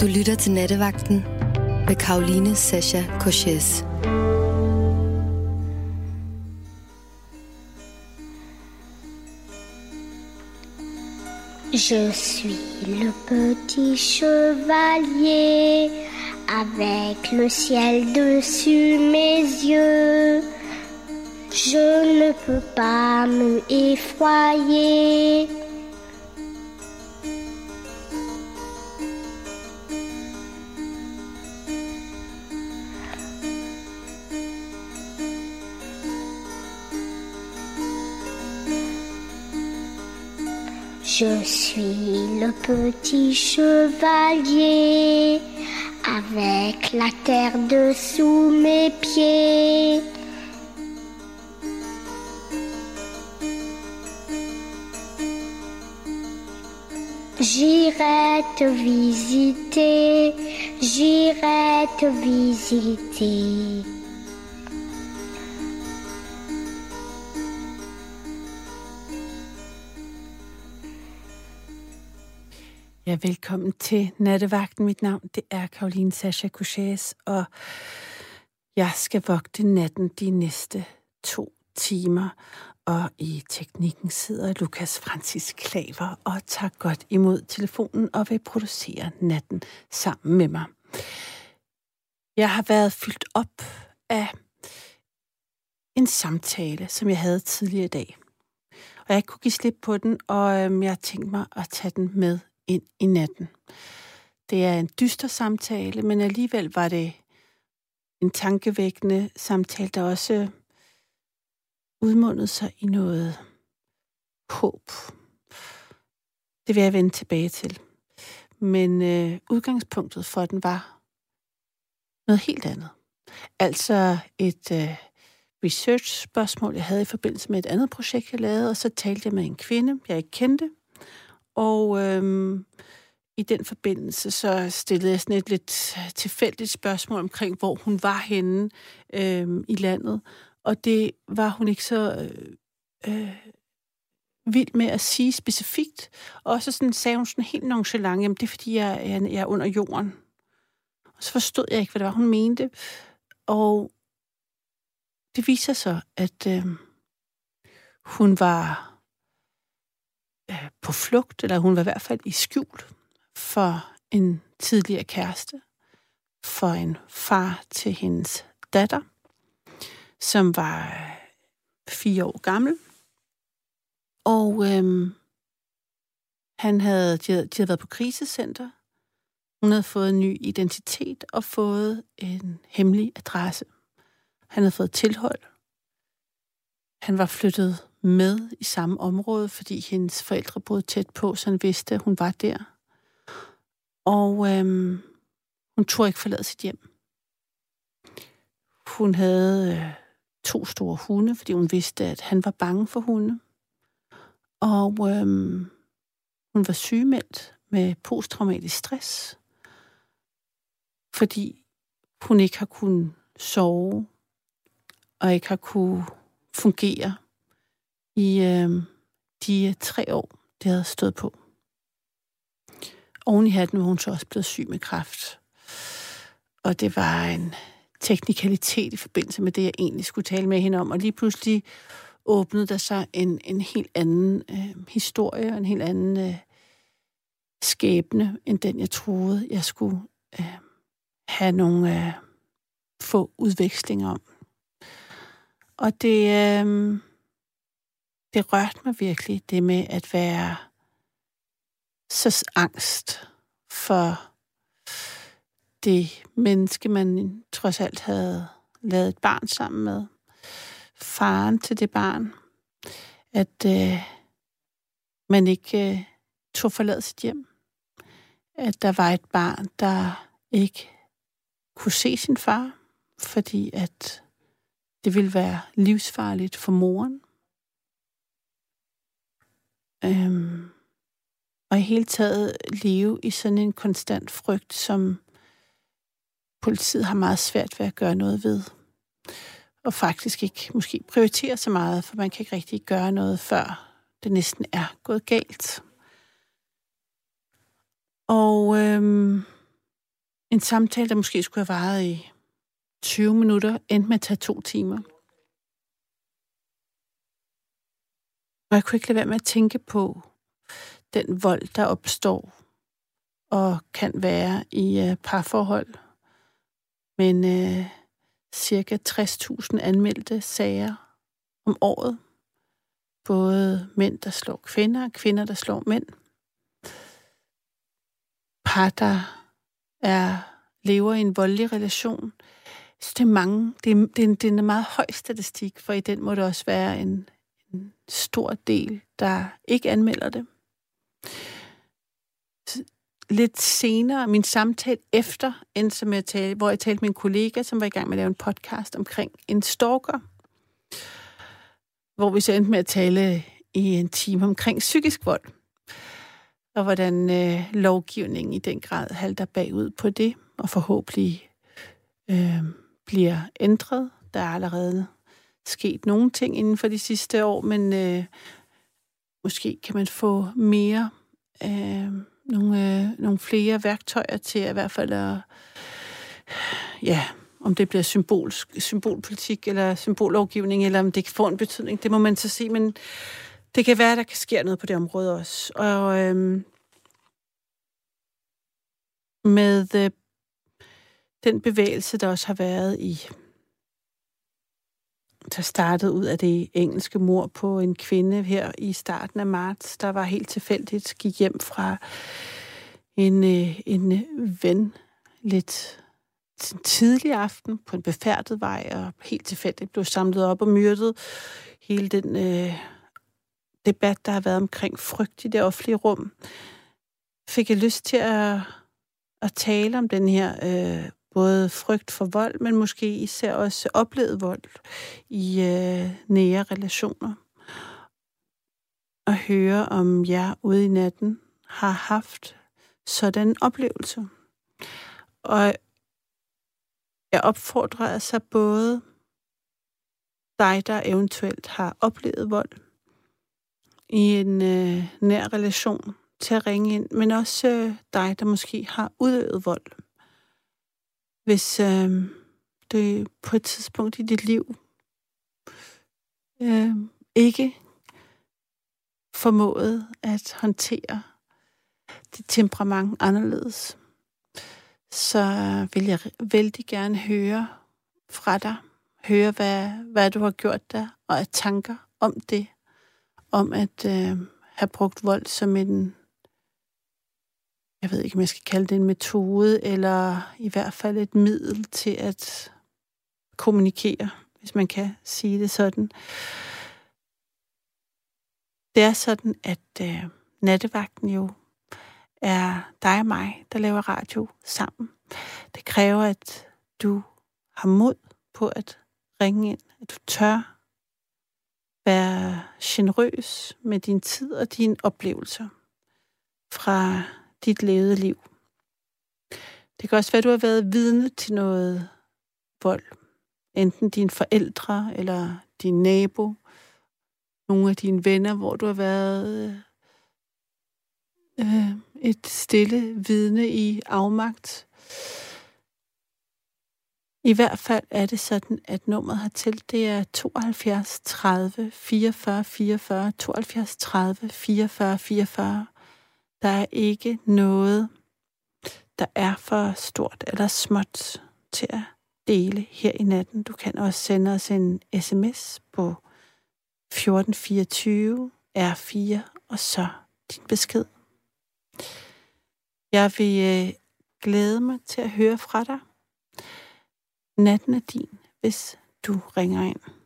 Du lytter til Nattevagten med Karoline Sasha Koches. Je suis le petit chevalier avec le ciel dessus mes yeux. Je ne peux pas me effroyer. Je suis le petit chevalier avec la terre dessous mes pieds. J'irai te visiter, j'irai te visiter. Ja, velkommen til Nattevagten. Mit navn det er Karoline Sasha Couchés, og jeg skal vogte natten de næste to timer. Og i teknikken sidder Lukas Francis Klaver og tager godt imod telefonen og vil producere natten sammen med mig. Jeg har været fyldt op af en samtale, som jeg havde tidligere i dag. Og jeg kunne give slip på den, og øhm, jeg tænkte mig at tage den med ind i natten. Det er en dyster samtale, men alligevel var det en tankevækkende samtale, der også udmundede sig i noget håb. Det vil jeg vende tilbage til. Men øh, udgangspunktet for den var noget helt andet. Altså et øh, research-spørgsmål, jeg havde i forbindelse med et andet projekt, jeg lavede, og så talte jeg med en kvinde, jeg ikke kendte, og øhm, i den forbindelse så stillede jeg sådan et lidt tilfældigt spørgsmål omkring, hvor hun var henne øhm, i landet. Og det var hun ikke så øh, øh, vild med at sige specifikt. Og så sådan sagde hun sådan helt nonchalant, jamen det er fordi, jeg, jeg, jeg er under jorden. Og så forstod jeg ikke, hvad det var, hun mente. Og det viser sig, at øh, hun var Øh, på flugt, eller hun var i hvert fald i skjul for en tidligere kæreste, for en far til hendes datter, som var øh, fire år gammel. Og øhm, han havde, de, havde, de havde været på krisecenter. Hun havde fået en ny identitet og fået en hemmelig adresse. Han havde fået tilhold. Han var flyttet med i samme område, fordi hendes forældre boede tæt på, så han vidste, at hun var der. Og øhm, hun tog ikke forlade sit hjem. Hun havde øh, to store hunde, fordi hun vidste, at han var bange for hunde. Og øhm, hun var sygemeldt med posttraumatisk stress, fordi hun ikke har kunnet sove og ikke har kunne fungere i øh, de øh, tre år, det havde stået på. Oven i hatten var hun så også blevet syg med kræft. Og det var en teknikalitet i forbindelse med det, jeg egentlig skulle tale med hende om. Og lige pludselig åbnede der sig en, en helt anden øh, historie, en helt anden øh, skæbne, end den jeg troede, jeg skulle øh, have nogle øh, få udvekslinger om. Og det, øh, det rørte mig virkelig, det med at være så angst for det menneske, man trods alt havde lavet et barn sammen med. Faren til det barn. At øh, man ikke øh, tog forlade sit hjem. At der var et barn, der ikke kunne se sin far, fordi at det ville være livsfarligt for moren. Øhm, og i hele taget leve i sådan en konstant frygt, som politiet har meget svært ved at gøre noget ved. Og faktisk ikke måske prioritere så meget, for man kan ikke rigtig gøre noget, før det næsten er gået galt. Og øhm, en samtale, der måske skulle have varet i 20 minutter, endte med at tage to timer. Og jeg kunne ikke lade være med at tænke på den vold, der opstår og kan være i øh, parforhold. Men øh, cirka 60.000 anmeldte sager om året. Både mænd, der slår kvinder, og kvinder, der slår mænd. Par, der er, lever i en voldelig relation. Så det er mange. Det er, det, er en, det er en meget høj statistik, for i den må det også være en stor del, der ikke anmelder det. Lidt senere, min samtale efter, endte som jeg talte, hvor jeg talte med en kollega, som var i gang med at lave en podcast omkring en stalker, hvor vi så endte med at tale i en time omkring psykisk vold, og hvordan øh, lovgivningen i den grad halter bagud på det, og forhåbentlig øh, bliver ændret. Der er allerede sket nogle ting inden for de sidste år, men øh, måske kan man få mere, øh, nogle, øh, nogle flere værktøjer til at i hvert fald at, ja, om det bliver symbol, symbolpolitik eller symbollovgivning, eller om det kan få en betydning, det må man så se, men det kan være, at der kan ske noget på det område også. Og øh, med øh, den bevægelse, der også har været i der startede ud af det engelske mor på en kvinde her i starten af marts, der var helt tilfældigt, gik hjem fra en, øh, en øh, ven lidt tidlig aften på en befærdet vej, og helt tilfældigt blev samlet op og myrdet. Hele den øh, debat, der har været omkring frygt i det offentlige rum, fik jeg lyst til at, at tale om den her øh, både frygt for vold, men måske især også oplevet vold i øh, nære relationer. Og høre, om jeg ude i natten har haft sådan en oplevelse. Og jeg opfordrer altså både dig, der eventuelt har oplevet vold i en øh, nær relation, til at ringe ind, men også øh, dig, der måske har udøvet vold hvis øh, det på et tidspunkt i dit liv øh, ikke formået at håndtere dit temperament anderledes, så vil jeg vældig gerne høre fra dig. Høre, hvad, hvad du har gjort der, og at tanker om det. Om at øh, have brugt vold som en jeg ved ikke, om jeg skal kalde det en metode, eller i hvert fald et middel til at kommunikere, hvis man kan sige det sådan. Det er sådan, at øh, nattevagten jo er dig og mig, der laver radio sammen. Det kræver, at du har mod på at ringe ind, at du tør være generøs med din tid og dine oplevelser fra dit levede liv. Det kan også være, at du har været vidne til noget vold. Enten dine forældre eller din nabo, nogle af dine venner, hvor du har været øh, et stille vidne i afmagt. I hvert fald er det sådan, at nummeret hertil, det er 72 30 44 44, 72 30 44 44. Der er ikke noget, der er for stort eller småt til at dele her i natten. Du kan også sende os en sms på 1424 R4 og så din besked. Jeg vil øh, glæde mig til at høre fra dig. Natten er din, hvis du ringer ind.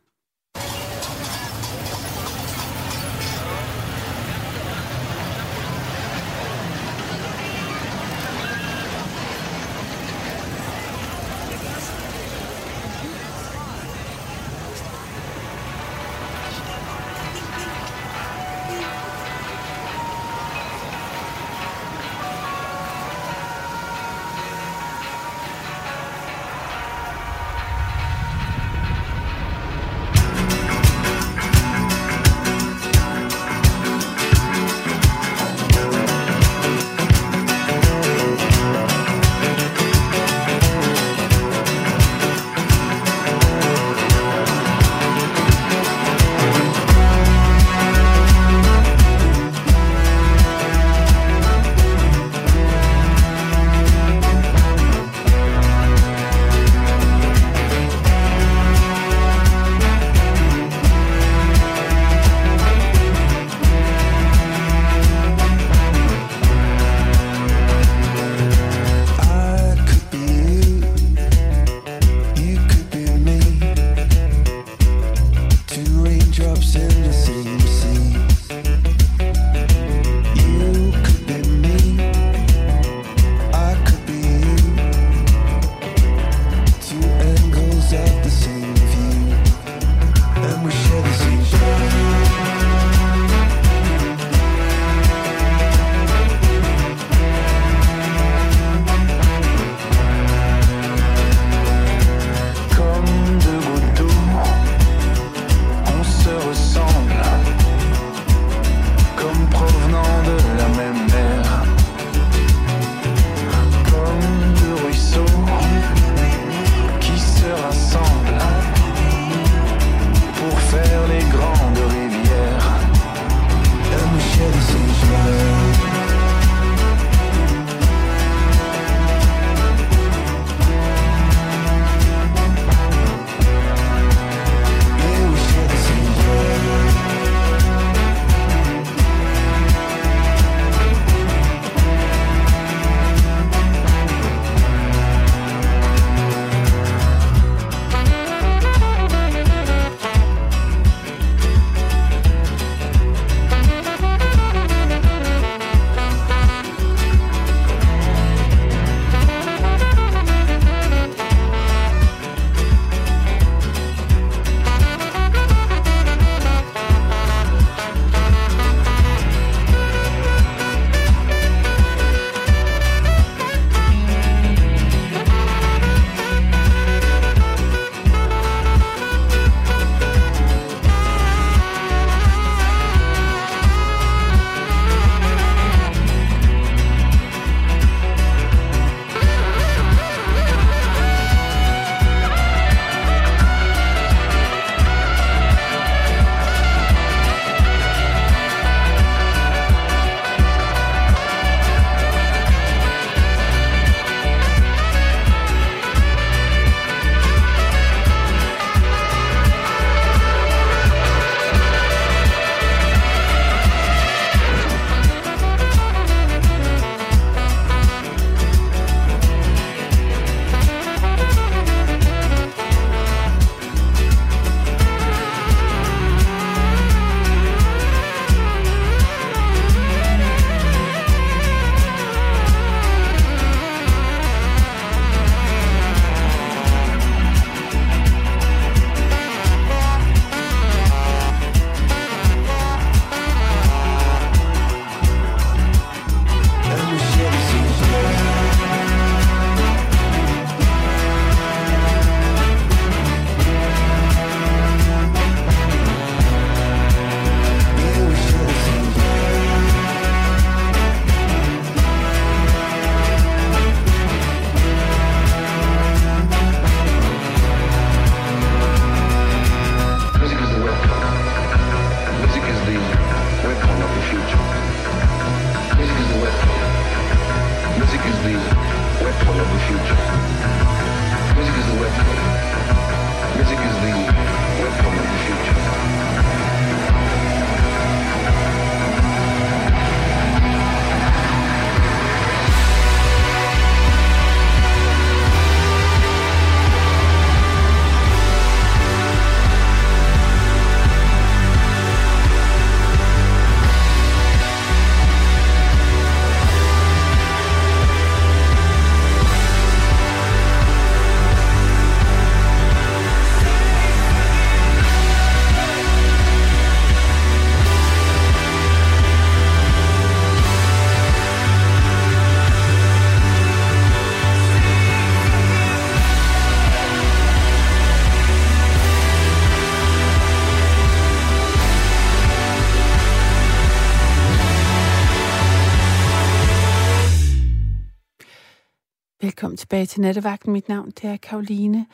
Tilbage til Nattevagten. Mit navn det er Karoline,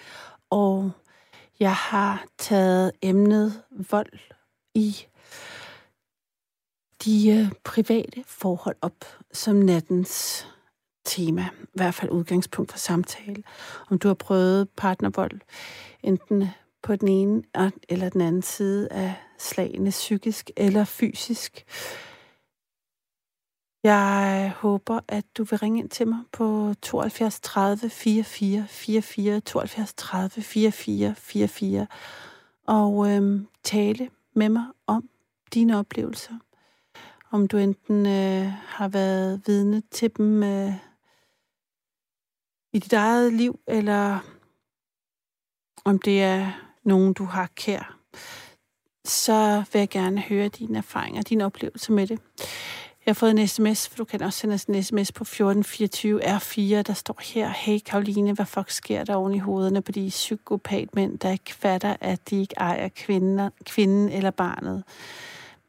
og jeg har taget emnet vold i de øh, private forhold op som nattens tema, i hvert fald udgangspunkt for samtale. Om du har prøvet partnervold, enten på den ene eller den anden side af slagene, psykisk eller fysisk. Jeg øh, håber, at du vil ringe ind til mig på 72 30 44 44, 72 30 44 44, og øhm, tale med mig om dine oplevelser. Om du enten øh, har været vidne til dem øh, i dit eget liv, eller om det er nogen, du har kær, så vil jeg gerne høre dine erfaringer, dine oplevelser med det. Jeg har fået en sms, for du kan også sende os en sms på 1424 R4, der står her, Hey Karoline, hvad fuck sker der oven i hovederne på de psykopatmænd, der ikke fatter, at de ikke ejer kvinder, kvinden eller barnet.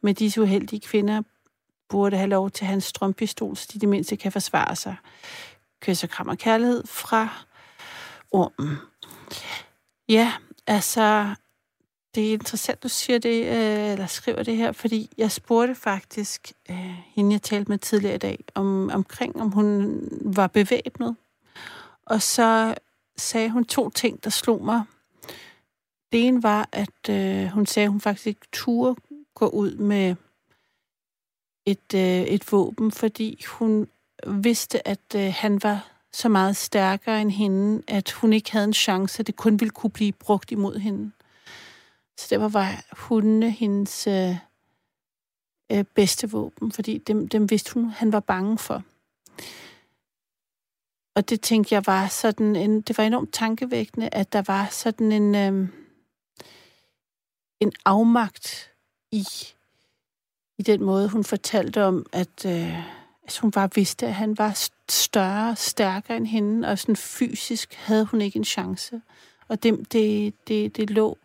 Med disse uheldige kvinder burde have lov til hans strømpistol, så de det mindste kan forsvare sig. Kys og kram og kærlighed fra ormen. Ja, altså, det er interessant, du siger det, øh, eller skriver det her, fordi jeg spurgte faktisk øh, hende, jeg talte med tidligere i dag, om, omkring, om hun var bevæbnet. Og så sagde hun to ting, der slog mig. Det ene var, at øh, hun sagde, at hun faktisk ikke turde gå ud med et, øh, et våben, fordi hun vidste, at øh, han var så meget stærkere end hende, at hun ikke havde en chance, at det kun ville kunne blive brugt imod hende. Så derfor var hundene hendes øh, øh, bedste våben, fordi dem, dem vidste hun, han var bange for. Og det tænkte jeg var sådan en, det var enormt tankevækkende, at der var sådan en, øh, en afmagt i, i den måde, hun fortalte om, at øh, altså hun bare vidste, at han var større, stærkere end hende, og sådan fysisk havde hun ikke en chance. Og det, det, det, det lå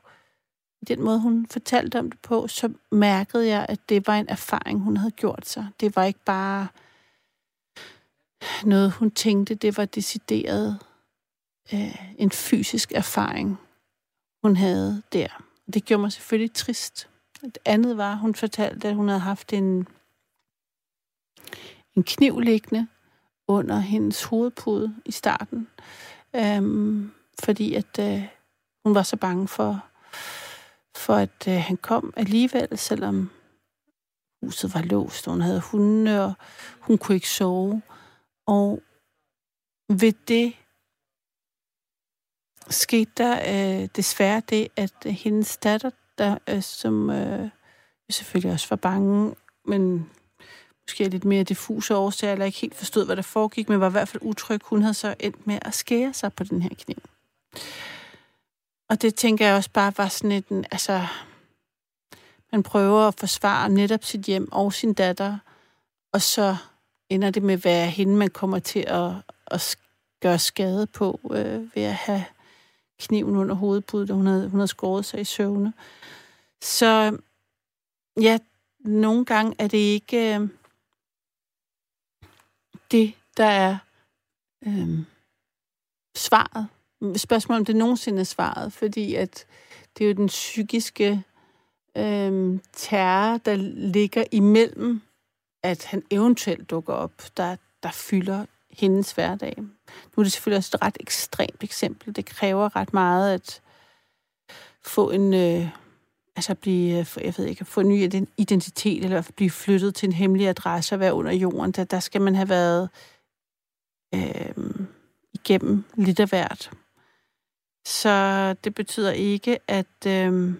den måde, hun fortalte om det på, så mærkede jeg, at det var en erfaring, hun havde gjort sig. Det var ikke bare noget, hun tænkte, det var decideret øh, en fysisk erfaring, hun havde der. Det gjorde mig selvfølgelig trist. Det andet var, hun fortalte, at hun havde haft en, en kniv liggende under hendes hovedpude i starten, øhm, fordi at øh, hun var så bange for for at øh, han kom alligevel, selvom huset var låst, og hun havde hunde, og hun kunne ikke sove. Og ved det skete der øh, desværre det, at hendes datter, der, øh, som øh, selvfølgelig også var bange, men måske lidt mere diffuse årsager, eller ikke helt forstod, hvad der foregik, men var i hvert fald utryg. Hun havde så endt med at skære sig på den her kniv. Og det tænker jeg også bare var sådan et, altså, man prøver at forsvare netop sit hjem og sin datter, og så ender det med at være hende, man kommer til at, at gøre skade på øh, ved at have kniven under hovedpuden, og hun havde, hun havde skåret sig i søvne. Så ja, nogle gange er det ikke øh, det, der er øh, svaret spørgsmål, om det nogensinde er svaret, fordi at det er jo den psykiske øh, terror, der ligger imellem, at han eventuelt dukker op, der, der fylder hendes hverdag. Nu er det selvfølgelig også et ret ekstremt eksempel. Det kræver ret meget at få en... Øh, altså blive, øh, jeg ved ikke, at få en ny identitet, eller blive flyttet til en hemmelig adresse og være under jorden. Der, der skal man have været øh, igennem lidt af hvert. Så det betyder ikke, at øh,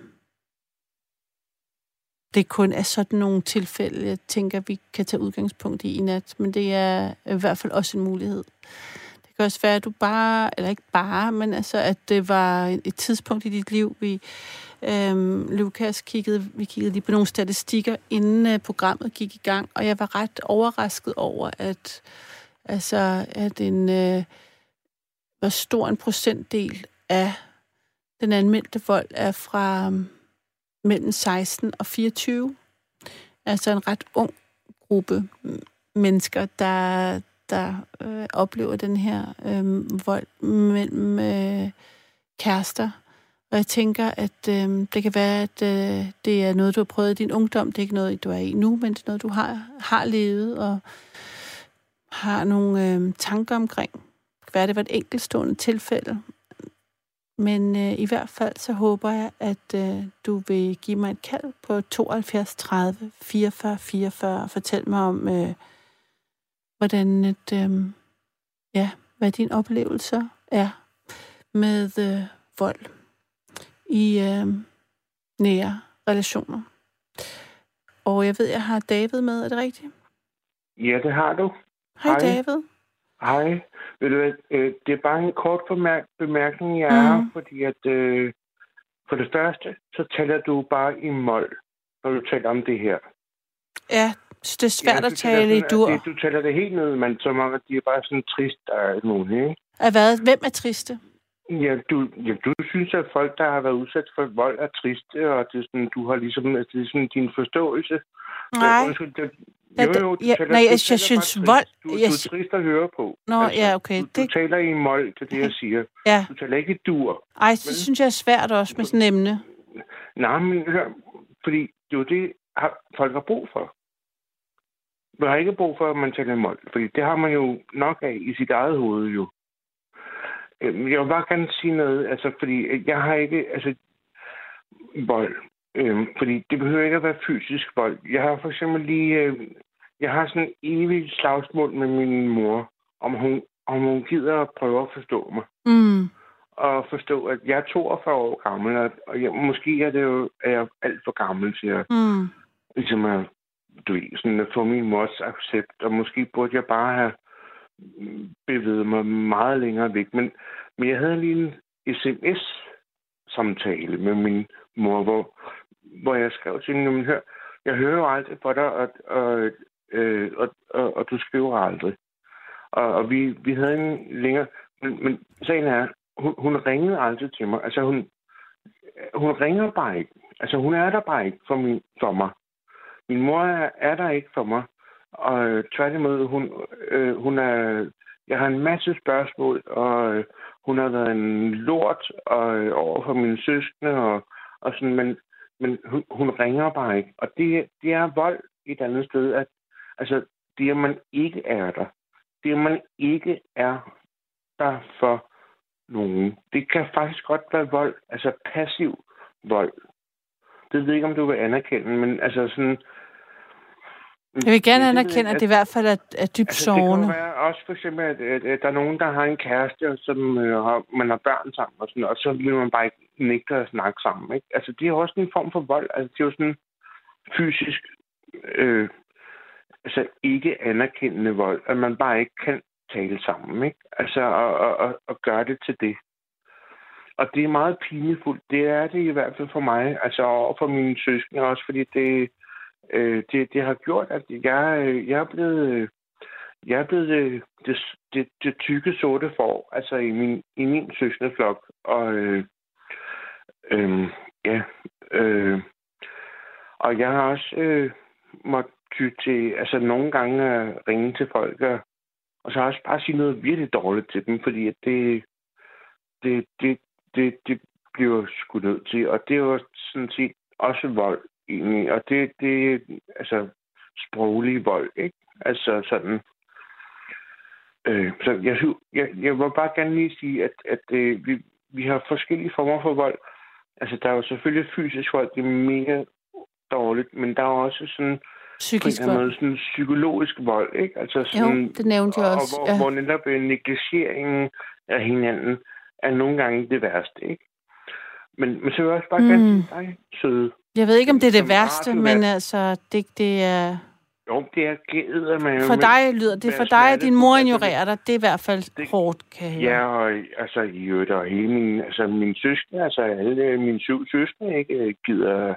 det kun er sådan nogle tilfælde, jeg tænker, vi kan tage udgangspunkt i i nat, men det er i hvert fald også en mulighed. Det kan også være, at du bare, eller ikke bare, men altså, at det var et tidspunkt i dit liv, vi, øhm, Lukas kiggede, vi kiggede lige på nogle statistikker, inden øh, programmet gik i gang, og jeg var ret overrasket over, at, altså, at en, øh, hvor stor en procentdel af den anmeldte vold er fra øhm, mellem 16 og 24. Altså en ret ung gruppe mennesker, der, der øh, oplever den her øh, vold mellem øh, kærester. Og jeg tænker, at øh, det kan være, at øh, det er noget, du har prøvet i din ungdom. Det er ikke noget, du er i nu, men det er noget, du har, har levet og har nogle øh, tanker omkring. Det kan være, det var et enkeltstående tilfælde. Men øh, i hvert fald så håber jeg, at øh, du vil give mig et kald på 72 30 44 44 og fortælle mig om, øh, hvordan et, øh, ja, hvad din oplevelser er med øh, vold i øh, nære relationer. Og jeg ved, jeg har David med. Er det rigtigt? Ja, det har du. Hej, Hej. David. Hej. Ved du hvad, øh, det er bare en kort bemærk- bemærkning, jeg mm. har, fordi at øh, for det første, så taler du bare i mål, når du taler om det her. Ja, det er svært ja, at tale i dur. Det, du taler det helt ned, men som om, at de er bare sådan trist og alt muligt, ikke? Af hvad? Hvem er triste? Ja, du, ja, du synes, at folk, der har været udsat for vold, er triste, og det er sådan, du har ligesom, det er sådan din forståelse. Nej. Undskyld, det, jo, jo, du ja, taler, nej, jeg, jeg synes vold... Du, jeg, du er trist at høre på. Nå, altså, ja, okay. Du, det... du taler i mål til det, jeg siger. Ja. Du taler ikke dur. Ej, det men... synes jeg er svært også med sådan et emne. Nej, men hør, fordi det er jo det, folk har brug for. Man har ikke brug for, at man taler mål, fordi det har man jo nok af i sit eget hoved jo. Øhm, jeg vil bare gerne sige noget, altså, fordi jeg har ikke, altså, vold. Øhm, fordi det behøver ikke at være fysisk vold. Jeg har for eksempel lige, øh, jeg har sådan en evig slagsmål med min mor, om hun, om hun gider at prøve at forstå mig. Mm. Og forstå, at jeg er 42 år gammel, og, og jeg, måske er det jo er jeg alt for gammel til at, mm. ligesom at, du ved, sådan at få min mors accept, og måske burde jeg bare have bevæget mig meget længere væk. Men, men jeg havde lige en sms-samtale med min mor, hvor, hvor jeg skrev til hende, hør, jeg hører jo aldrig på dig, og, og, øh, og, og, og du skriver aldrig. Og, og vi, vi havde en længere... Men, men sagen er, hun, hun ringede aldrig til mig. Altså, hun, hun ringer bare ikke. Altså, hun er der bare ikke for, min, for mig. Min mor er, er der ikke for mig. Og øh, tværtimod, hun, øh, hun er... Jeg har en masse spørgsmål, og øh, hun har været en lort og, øh, over for mine søskende, og, og sådan, men, men hun, hun ringer bare ikke. Og det, det er vold et andet sted, at altså, det, at man ikke er der, det, at man ikke er der for nogen, det kan faktisk godt være vold, altså passiv vold. Det ved jeg ikke, om du vil anerkende, men altså sådan, jeg vil gerne anerkende, at det i hvert fald er, er dybt altså, sårende. Det kan være også for eksempel, at, at, at der er nogen, der har en kæreste, som øh, har, man har børn sammen, og, sådan, og så vil man bare ikke nægte at snakke sammen. Ikke? Altså, det er også en form for vold. Altså, det er jo sådan fysisk, øh, altså ikke anerkendende vold, at man bare ikke kan tale sammen. Ikke? Altså, og, og, og, og gøre det til det. Og det er meget pinefuldt. Det er det i hvert fald for mig, altså over for mine søskende også, fordi det, øh, øh, det, det har gjort, at jeg, øh, jeg er blevet, øh, jeg er blevet det, det, det, det tykke sorte for, altså i min, i min flok. Og øh, øh, ja, øh, og jeg har også øh, måttet ty til, altså nogle gange at ringe til folk, og, og så også bare sige noget virkelig dårligt til dem, fordi at det, det, det, det, det bliver sgu nødt til. Og det er jo sådan set også vold egentlig. Og det, det altså sproglig vold, ikke? Altså sådan... Øh, så jeg, jeg, jeg vil bare gerne lige sige, at, at øh, vi, vi har forskellige former for vold. Altså, der er jo selvfølgelig fysisk vold, det er mega dårligt, men der er også sådan Psykisk vold. Måde, sådan psykologisk vold, ikke? Altså sådan, jo, det nævnte jeg også. Og hvor, ja. hvor netop negligeringen af hinanden er nogle gange det værste, ikke? Men, men så vil jeg også bare mm. gerne sige dig, søde. Jeg ved ikke, om det er det værste, men altså, det, det er... Jo, det er givet, man For dig lyder det, for dig, at din mor ignorerer dig, det er i hvert fald det, hårdt, kan jeg Ja, og altså, i øvrigt, og hele min, altså, min søskende, altså alle mine syv søskende, ikke gider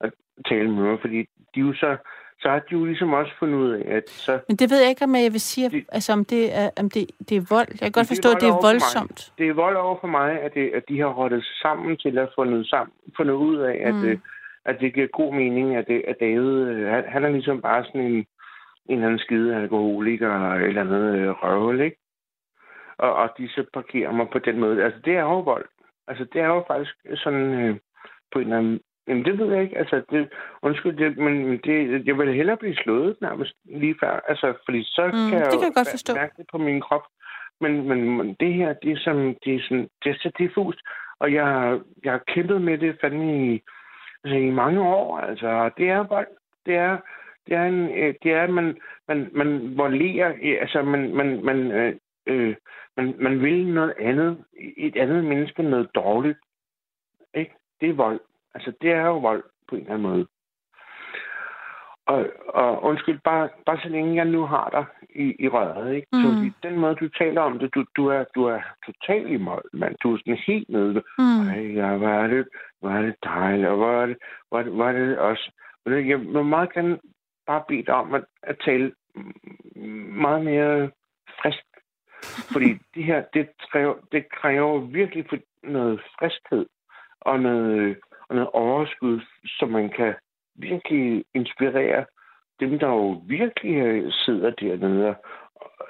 at tale med mig, fordi de jo så, så har de jo ligesom også fundet ud af, at så... Men det ved jeg ikke, om jeg vil sige, de, altså om det er, om det, det er vold. Jeg kan godt forstå, at det er voldsomt. Det er vold over for mig, at, det, at de har rottet sammen til at fundet, sammen, fundet ud af, at, mm. At det giver god mening, at, det, at David, han, han er ligesom bare sådan en, en eller anden skide alkoholiker eller et eller andet øh, røvel, ikke? Og, og de så parkerer mig på den måde. Altså, det er jo vold. Altså, det er jo faktisk sådan øh, på en eller anden... Jamen, det ved jeg ikke. Altså, det, undskyld, det, men det, jeg vil hellere blive slået nærmest lige før. Altså, fordi så Mm, kan jeg det kan jeg godt forstå. mærke det på min krop. Men, men, men det her, det er, som, det er, sådan, det er så diffust. Og jeg, jeg har kæmpet med det fandme i, i mange år. Altså, det er bare, Det er, det er, en, øh, det er man, man, man volderer, altså man, man, man, øh, øh, man, man vil noget andet, et andet menneske noget dårligt. Ikke? Det er vold. Altså, det er jo vold på en eller anden måde. Og, og undskyld, bare, bare så længe jeg nu har dig i, i røret, ikke? Mm. Så i den måde, du taler om det, du, du, er, du er totalt i mål, mand. Du er sådan helt nede. Mm. Ej, ja, hvor er det, hvor er det dejligt, og hvor er det, hvor er det, hvor er det også... Jeg vil meget gerne bare bede dig om at, at tale meget mere frisk. Fordi det her, det kræver, det kræver virkelig for noget friskhed og noget, og noget overskud, så man kan virkelig inspirere dem, der jo virkelig øh, sidder dernede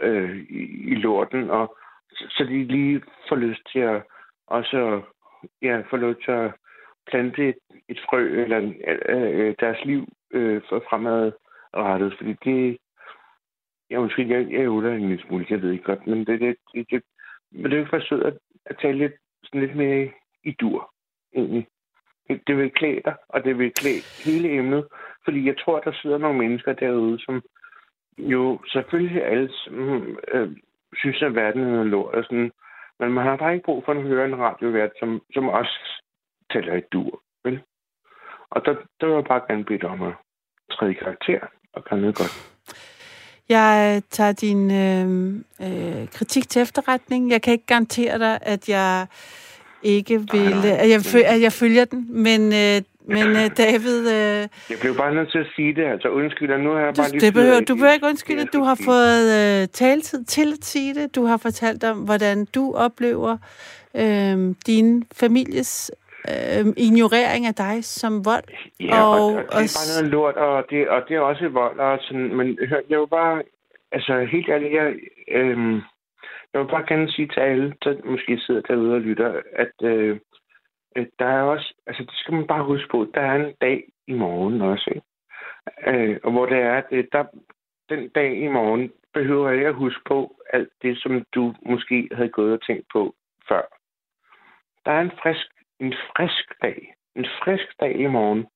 øh, i, i lorten, og så, de lige får lyst til at også ja, få lov til at plante et, et frø eller øh, øh, deres liv øh, for fremadrettet. Fordi det... Ja, måske jeg, jeg er en lille smule, jeg ved ikke godt, men det, det, det, det, men det er jo forsøgt at, at tale lidt, sådan lidt mere i dur, egentlig. Det, vil klæde dig, og det vil klæde hele emnet, fordi jeg tror, der sidder nogle mennesker derude, som jo selvfølgelig alle mm, øh, synes, at verden er lort og sådan, men man har bare ikke brug for at høre en radiovært, som, som også tæller i dur, vel? Og der, der vil jeg bare gerne bede dig om at træde i karakter og gøre noget godt. Jeg tager din øh, øh, kritik til efterretning. Jeg kan ikke garantere dig, at jeg ikke vil, Nej, nej. at jeg, føl, at jeg følger den, men, øh, men øh, David, øh, Jeg blev bare nødt til at sige det, altså undskyld, og nu har jeg du, bare lige... det behøver, du behøver ikke undskylde, du har fået øh, taletid til at sige det. Du har fortalt om, hvordan du oplever øh, din families øh, ignorering af dig som vold. Ja, og, Og og, det er bare noget lort, og det, og det er også vold, og sådan, men hør, jeg vil bare, altså helt ærligt, jeg, øhm, jeg vil bare gerne sige til alle, der måske sidder derude og lytter, at øh, at der er også, altså det skal man bare huske på, der er en dag i morgen også, ikke? Øh, og hvor det er, at øh, der, den dag i morgen behøver jeg ikke at huske på alt det, som du måske havde gået og tænkt på før. Der er en frisk, en frisk dag. En frisk dag i morgen.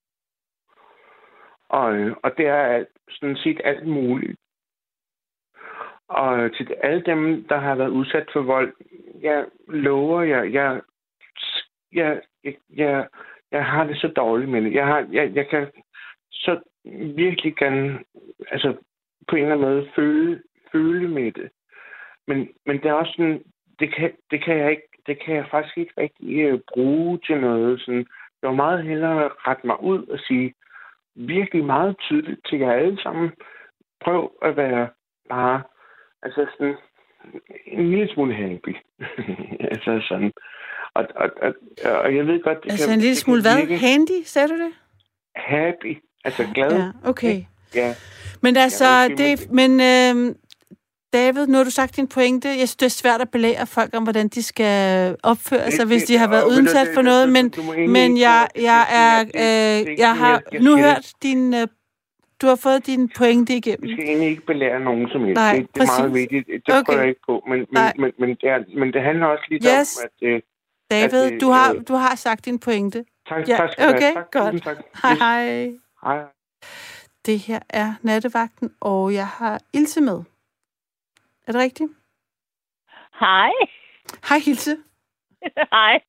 Og, øh, og det er alt, sådan set alt muligt. Og til alle dem, der har været udsat for vold, jeg lover jer, jeg, jeg, jeg, jeg, jeg har det så dårligt med det. Jeg, har, jeg, jeg kan så virkelig gerne, altså på en eller anden måde, føle, føle med det. Men, men det er også sådan, det kan, det kan jeg ikke, det kan jeg faktisk ikke rigtig øh, bruge til noget. Sådan, jeg vil meget hellere rette mig ud og sige virkelig meget tydeligt til jer alle sammen. Prøv at være bare, altså sådan, en lille smule happy. altså sådan. Og, og, og, og jeg ved godt, det Altså kan, en lille det smule kan hvad? virke Handy, sagde du det? Happy. Altså glad. Ja, okay. ja. Men altså, Ja, det, men øh, David, nu har du sagt din pointe. Jeg synes, det er svært at belære folk om, hvordan de skal opføre sig, hvis de har været udsat det- for det- noget. Men, men jeg, det- jeg det- er, det- det- øh, det- jeg har nu hørt din, øh, du har fået din pointe Vi igennem. skal egentlig ikke belære nogen som helst. Nej, det, det er meget vigtigt. Det Okay. prøver jeg ikke på. Men, men, Nej. men, men, det, er, men det handler også lidt Yes. om, at... Øh, David, det, du har, øh, du har sagt din pointe. tak, Ja, tak skal du have. okay, tak, godt. Tak. Hej, Yes. hej. Hej. Det her er nattevagten, og jeg har Ilse med. Er det rigtigt? Hej. Hej, Ilse. Hej.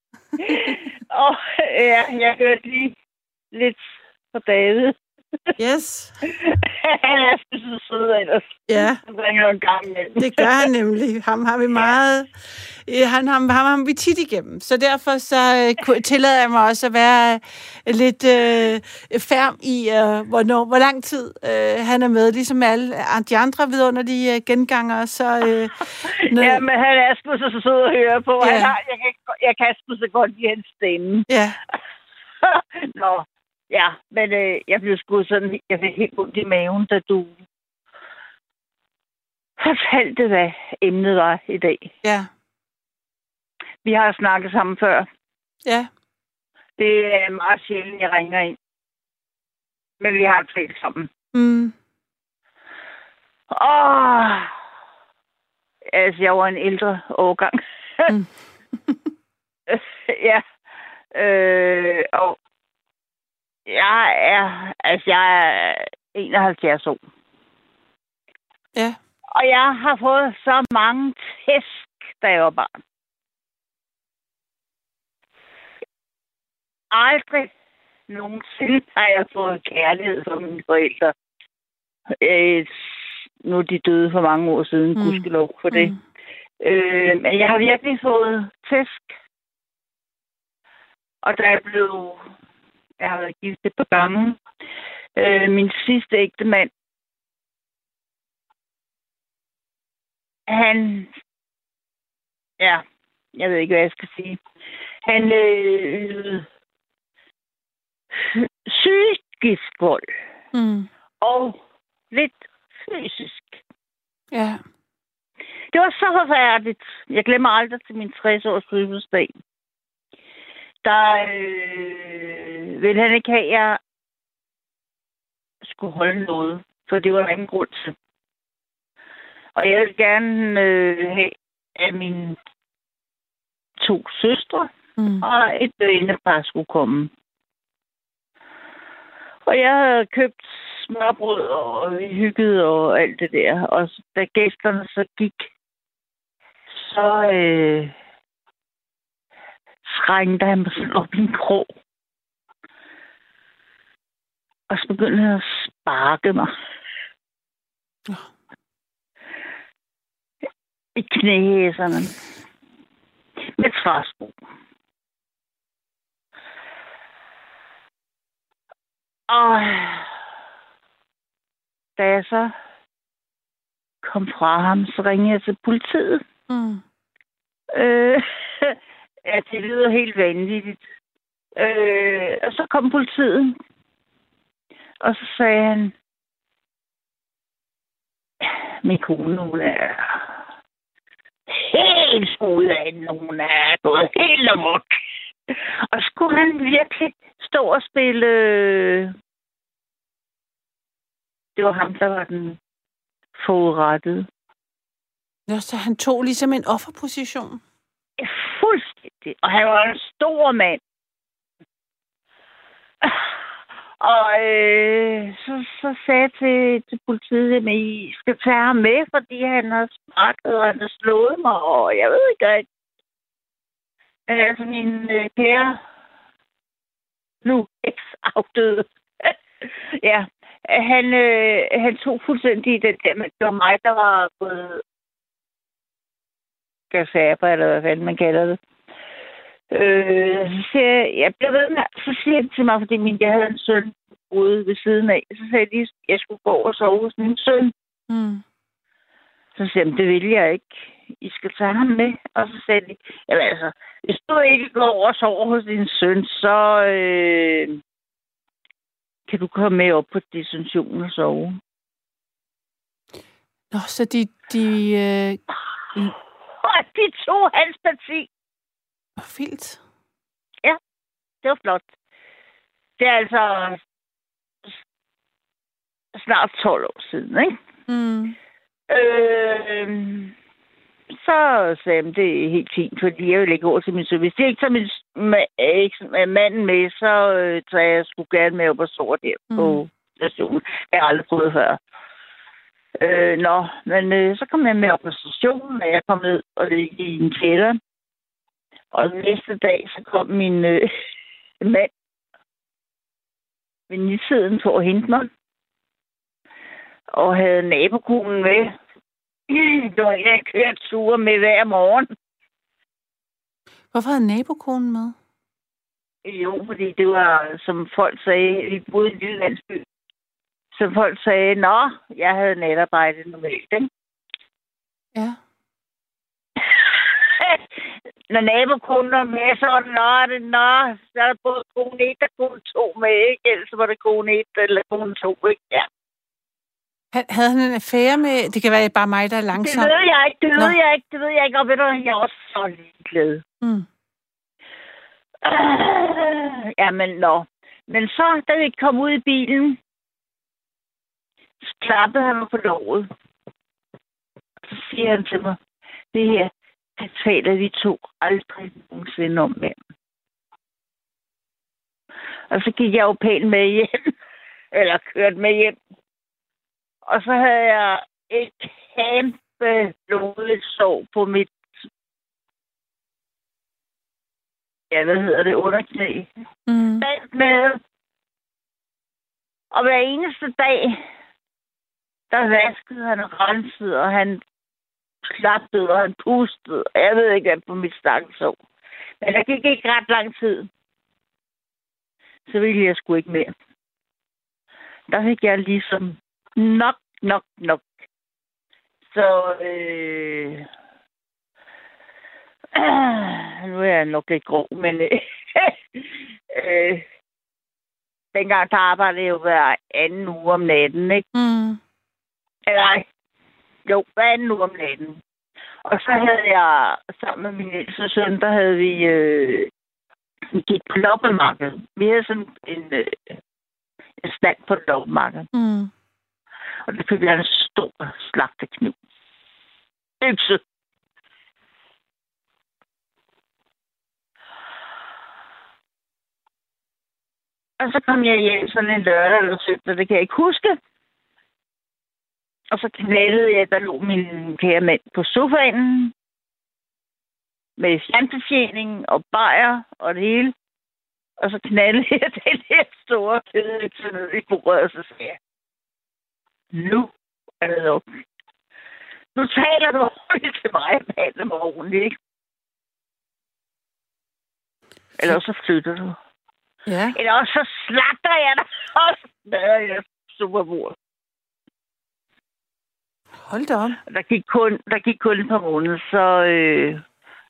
Og ja, jeg hørte lige lidt på David. Yes. Han er så sød ellers. Ja. Han ringer en gang imellem. Det gør han nemlig. Ham har vi meget... eh, Han, ham, ham har vi tit igennem. Så derfor så øh, tillader jeg mig også at være øh, lidt øh, færm i, øh, hvornår, hvor lang tid øh, han er med. Ligesom alle de andre vidunderlige øh, gengangere. Så, øh, når, Ja, men han er sgu så, så sød at høre på. Ja. Han har, jeg, kan, jeg kan sgu så godt lide hans stemme. ja, Nå, ja, men øh, jeg blev sgu sådan, jeg fik helt ondt i maven, da du fortalte, hvad emnet var i dag. Ja. Vi har snakket sammen før. Ja. Det er meget sjældent, jeg ringer ind. Men vi har talt sammen. Mm. Åh, altså, jeg var en ældre årgang. Mm. ja. Øh, og jeg er, altså, jeg er 71 år. Ja. Og jeg har fået så mange tæsk, da jeg var barn. Aldrig nogensinde har jeg fået kærlighed fra mine forældre. Øh, nu er de døde for mange år siden, Mm. gudskelov for det. Mm. Øh, men jeg har virkelig fået tæsk. Og da jeg blev... Jeg har været gift et par gange. Øh, min sidste ægte mand, han... Ja, jeg ved ikke, hvad jeg skal sige. Han øh, psykisk vold Mm. og lidt fysisk. Ja. Det var så forfærdeligt. Jeg glemmer aldrig til min 60-års fødselsdag. Der øh, ville han ikke have, at jeg skulle holde noget, for det var der ingen grund til. Og jeg ville gerne øh, have, at mine to søstre Mm. og et vennepar skulle komme. Og jeg havde købt smørbrød, og vi hyggede og alt det der. Og da gæsterne så gik, så øh, skrængte han mig sådan op i en krog. Og så begyndte han at sparke mig. Nå. I knæhæserne. Med træsko. Og da jeg så kom fra ham, så ringede jeg til politiet. Mm. Øh, ja, det lyder helt vanvittigt. Øh, og så kom politiet. Og så sagde han, min kone, hun er helt ude af den. Hun er gået helt amok. Og skulle han virkelig stå og spille... Det var ham, der var den fodrettede. Nå, så han tog ligesom en offerposition. Ja, Fuldstændig. Og han var en stor mand. Og øh, så, så sagde jeg til, til politiet, at I skal tage ham med, fordi han har sparket, og han har slået mig, og jeg ved ikke hvad. Men altså, min øh, kære, nu eks-afdøde, ja, han, øh, han tog fuldstændig den der, men det var mig, der var gået gazaber, eller hvad fanden man kalder det. Øh, så siger jeg, jeg bliver ved med, så siger han til mig, fordi min, jeg havde en søn ude ved siden af, så sagde de, at jeg skulle gå og sove hos min søn. Mm. Så siger jeg, det vil jeg ikke. I skal tage ham med. Og så sagde de, jamen altså, hvis du ikke går over og sover hos din søn, så øh, kan du komme med op på distension og sove. Nå, så de, de øh, Og de tog hans parti. Var vildt. Det var flot. Det er altså snart 12 år siden, ikke? Mm. Øh, så sagde jeg, det er helt fint, fordi jeg vil ikke over til min søn. Hvis de ikke tager min ma- manden med, så øh, tager jeg sgu gerne med op og sove der mm. på stationen. Jeg har aldrig prøvet før. Øh, nå, men øh, så kom jeg med op på stationen, og jeg kom ned og ligge i en kælder. Og den næste dag, så kom min øh, mand ved nitiden for at hente mig. Og havde nabokonen med. En, jeg kørte ture med hver morgen. Hvorfor havde nabokonen med? Jo, fordi det var, som folk sagde, vi boede i en lille landsby. Som folk sagde, nå, jeg havde natarbejde normalt, ikke? Ja. Når nabokunden er med, så er det, nå, er det, nå, så er der både kone 1 og kone 2 med, ikke? Ellers var det kone 1 eller kone 2, ikke? Ja. Han, havde han en affære med... Det kan være bare mig, der er langsom. Det ved jeg ikke, det ved Nå. jeg ikke, det ved jeg ikke. Og ved du, jeg er også så ligeglad. Mm. Øh, jamen, nå. Men så, da vi kom ud i bilen, så klappede han mig på låret. Så siger han til mig, det her, det taler vi to aldrig nogensinde om mere. Og så gik jeg jo pænt med hjem. Eller kørt med hjem. Og så havde jeg et kæmpe blodigt sår på mit ja, hvad hedder det, underknæ. Mm. Bandt med. Og hver eneste dag, der vaskede han og rensede, og han klappede, og han pustede. Og jeg ved ikke, hvad på mit stakkels sår. Men der gik ikke ret lang tid. Så ville jeg sgu ikke mere. Der fik jeg ligesom nok, nok, nok. Så øh, nu er jeg nok lidt grov, men øh, øh, dengang der arbejdede jeg jo hver anden uge om natten, ikke? Mm. Nej, jo, hver anden uge om natten. Og så havde jeg, sammen med min ældste søn, der havde vi, øh, vi gik på loppemarked. Vi havde sådan en, øh, en stand på loppemarked. Mm. Og det fik jeg en stor slagtekniv. Økse. Og så kom jeg hjem sådan en lørdag eller søndag, det kan jeg ikke huske. Og så knaldede jeg, der lå min kære mand på sofaen. Med fjernbetjening og bajer og det hele. Og så knaldede jeg den her store kedøkse ned i bordet, og så sagde jeg, nu er det nok. Nu taler du ordentligt til mig, behandler mig ordentligt, ikke? Eller så flytter du. Ja. Eller også så slagter jeg dig, og smadrer jeg superbord. Hold da op. Der gik kun, der gik kun et par måneder, så øh,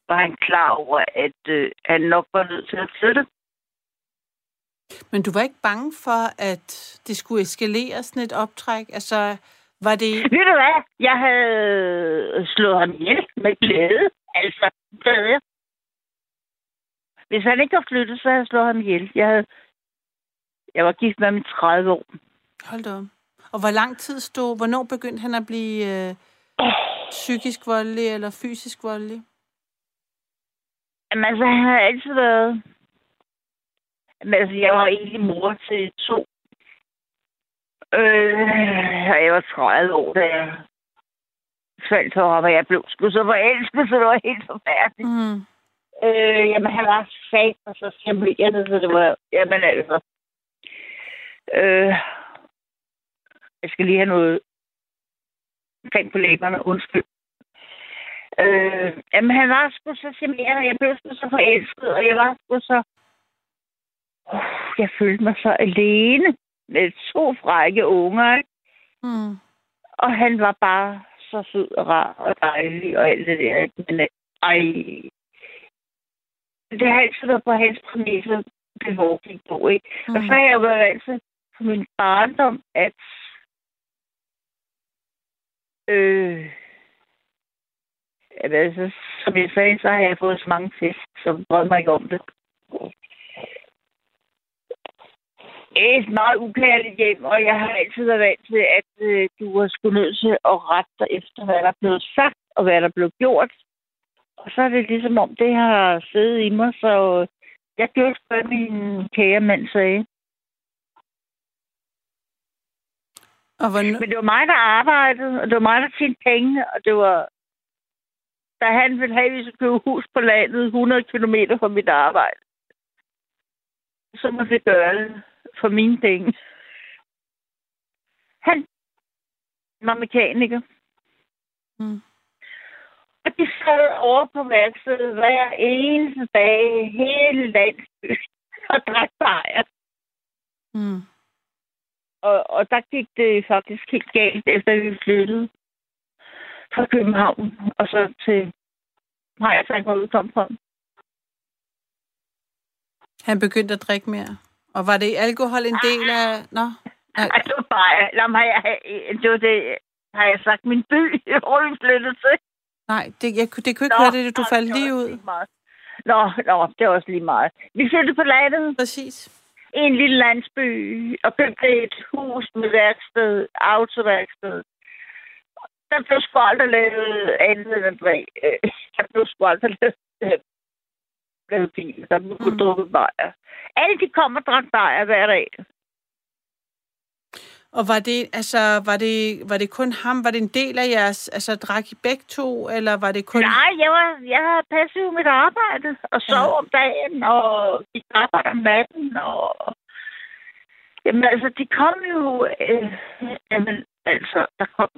var han klar over, at øh, han nok var nødt til at flytte. Men du var ikke bange for, at det skulle eskalere sådan et optræk? Altså, var det... Ved du hvad? Jeg havde slået ham ihjel med glæde. Altså, havde jeg. Hvis han ikke havde flyttet, så havde jeg slået ham ihjel. Jeg, havde... jeg var gift med ham i 30 år. Hold da. Og hvor lang tid stod... Hvornår begyndte han at blive øh, psykisk voldelig eller fysisk voldelig? Jamen, altså, han har altid været... Men altså, jeg var egentlig mor til to. Øh, og jeg var 30 år, da jeg faldt for ham, og jeg blev sgu så forelsket, så det var helt forfærdeligt. Mm. Øh, jamen, han var sat, og så charmerende, så det var... Jamen, altså... Øh, jeg skal lige have noget creme på læberne, undskyld. Øh, jamen, han var sgu så charmerende, og jeg blev sgu så forelsket, og jeg var sgu så... Uh, jeg følte mig så alene med to frække unger, ikke? Mm. Og han var bare så sød og rar og dejlig og alt det der. ikke? Men ej, det har altid været på hans præmisser, det foregik på, ikke? Mm. Og så har jeg jo været altid på min barndom, at øh, at altså, som jeg sagde, så har jeg fået så mange fisk, som brød mig ikke om det. Det er et meget ukærligt hjem, og jeg har altid været vant til, at øh, du har skulle nødt til at rette dig efter, hvad der er blevet sagt, og hvad der er blevet gjort. Og så er det ligesom om, det har siddet i mig, så jeg gjorde hvad min kære mand sagde. Og hvornår... Men det var mig, der arbejdede, og det var mig, der tjente penge, og det var... Da han ville have, at vi skulle købe hus på landet 100 km fra mit arbejde, så må vi gøre det for mine penge. Han var mekaniker. Mm. Og de sad over på værkstedet hver eneste dag, hele landsbyen, og drak bajer. Mm. Og, og der gik det faktisk helt galt, efter vi flyttede fra København, og så til Hejrtræk, hvor vi kom fra. Han begyndte at drikke mere. Og var det alkohol en del af... Nå, Ej. Ej, det var bare... Lad mig, det var det, har jeg sagt, min by, hvor vi flyttede til. Nej, det, jeg, kunne- det kunne ikke høre det, du nå, faldt lige ud. lige meget. Nå, nå, det er også lige meget. Vi flyttede på landet Præcis. En lille landsby og købte et hus med værksted, autoværksted. Der blev sgu aldrig lavet andet end dræ. Øh, Der blev sgu aldrig lavet, øh, lavet bil. Der blev Mm. drukket bajer. Alle de kom og drak bajer hver dag. Og var det, altså, var det, var det kun ham? Var det en del af jeres, altså drak I begge to, eller var det kun... Nej, jeg var, jeg havde passet mit arbejde og sov Ja. om dagen og gik på arbejde om natten. Og... Jamen altså, de kom jo... Øh, jamen altså, der kom...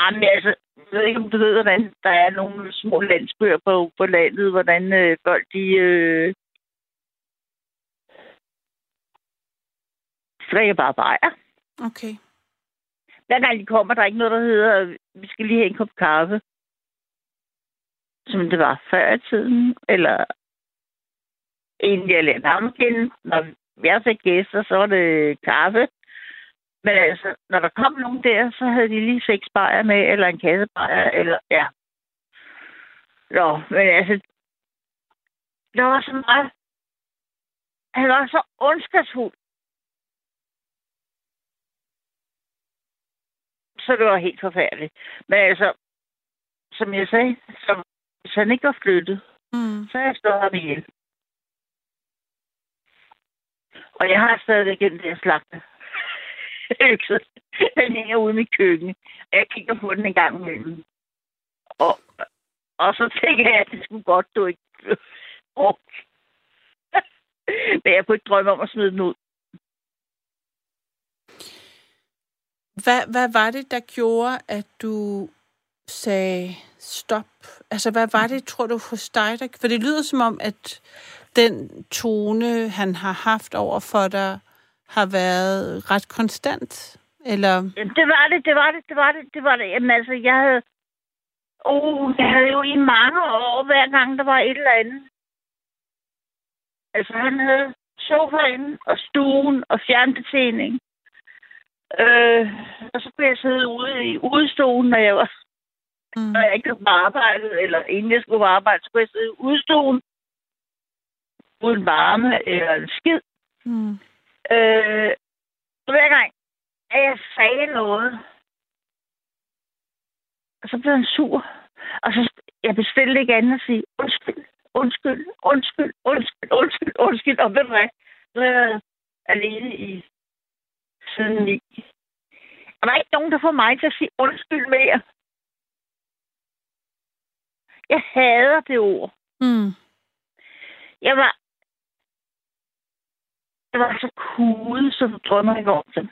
Jamen altså, jeg ved ikke, om du ved, hvordan der er nogle små landsbyer på, på landet, hvordan øh, folk de... Øh, drikker bare bajer. Okay. Hver gang de kommer, der er ikke noget, der hedder, vi skal lige have en kop kaffe. Som det var før i tiden, eller inden jeg lærte ham kende. Når jeg fik gæster, så var det kaffe. Men altså, når der kom nogen der, så havde de lige seks bajer med, eller en kasse bajer, eller ja. Nå, men altså, der var så meget... Han var så ondskabsfuld. Så det var helt forfærdeligt. Men altså, som jeg sagde, så, hvis han ikke var flyttet, Mm. så har jeg stået ham ihjel. Og jeg har stadigvæk den der slagte. økse. den hænger ude i mit køkken. Og jeg kigger på den en gang imellem. Og, og så tænker jeg, at det skulle godt, du ikke brugt. Men jeg kunne ikke drømme om at smide den ud. Hvad, hvad var det, der gjorde, at du sagde stop? Altså, hvad var det, tror du, hos dig? Der... For det lyder som om, at den tone, han har haft over for dig, har været ret konstant. Eller... Jamen, det var det, det var det, det var det, det var det. Jamen altså, jeg havde... Oh, jeg havde jo i mange år, hver gang der var et eller andet. Altså, han havde sofaen og stuen og fjernbetjening. Øh, og så kunne jeg sidde ude i udstuen, når jeg var Mm. når jeg ikke var på arbejde, eller inden jeg skulle på arbejde, så kunne jeg sidde i udstuen uden varme eller en skid. Mm. Øh, så hver gang, at jeg sagde noget, og så blev han sur. Og så jeg bestilte ikke andet at sige, undskyld, undskyld, undskyld, undskyld, undskyld, undskyld. Og ved du hvad? Så har jeg været alene i siden ni. Og der er ikke nogen, der får mig til at sige undskyld mere. Jeg hader det ord. Mm. Jeg var... Jeg var så kude, så du drømmer ikke om det.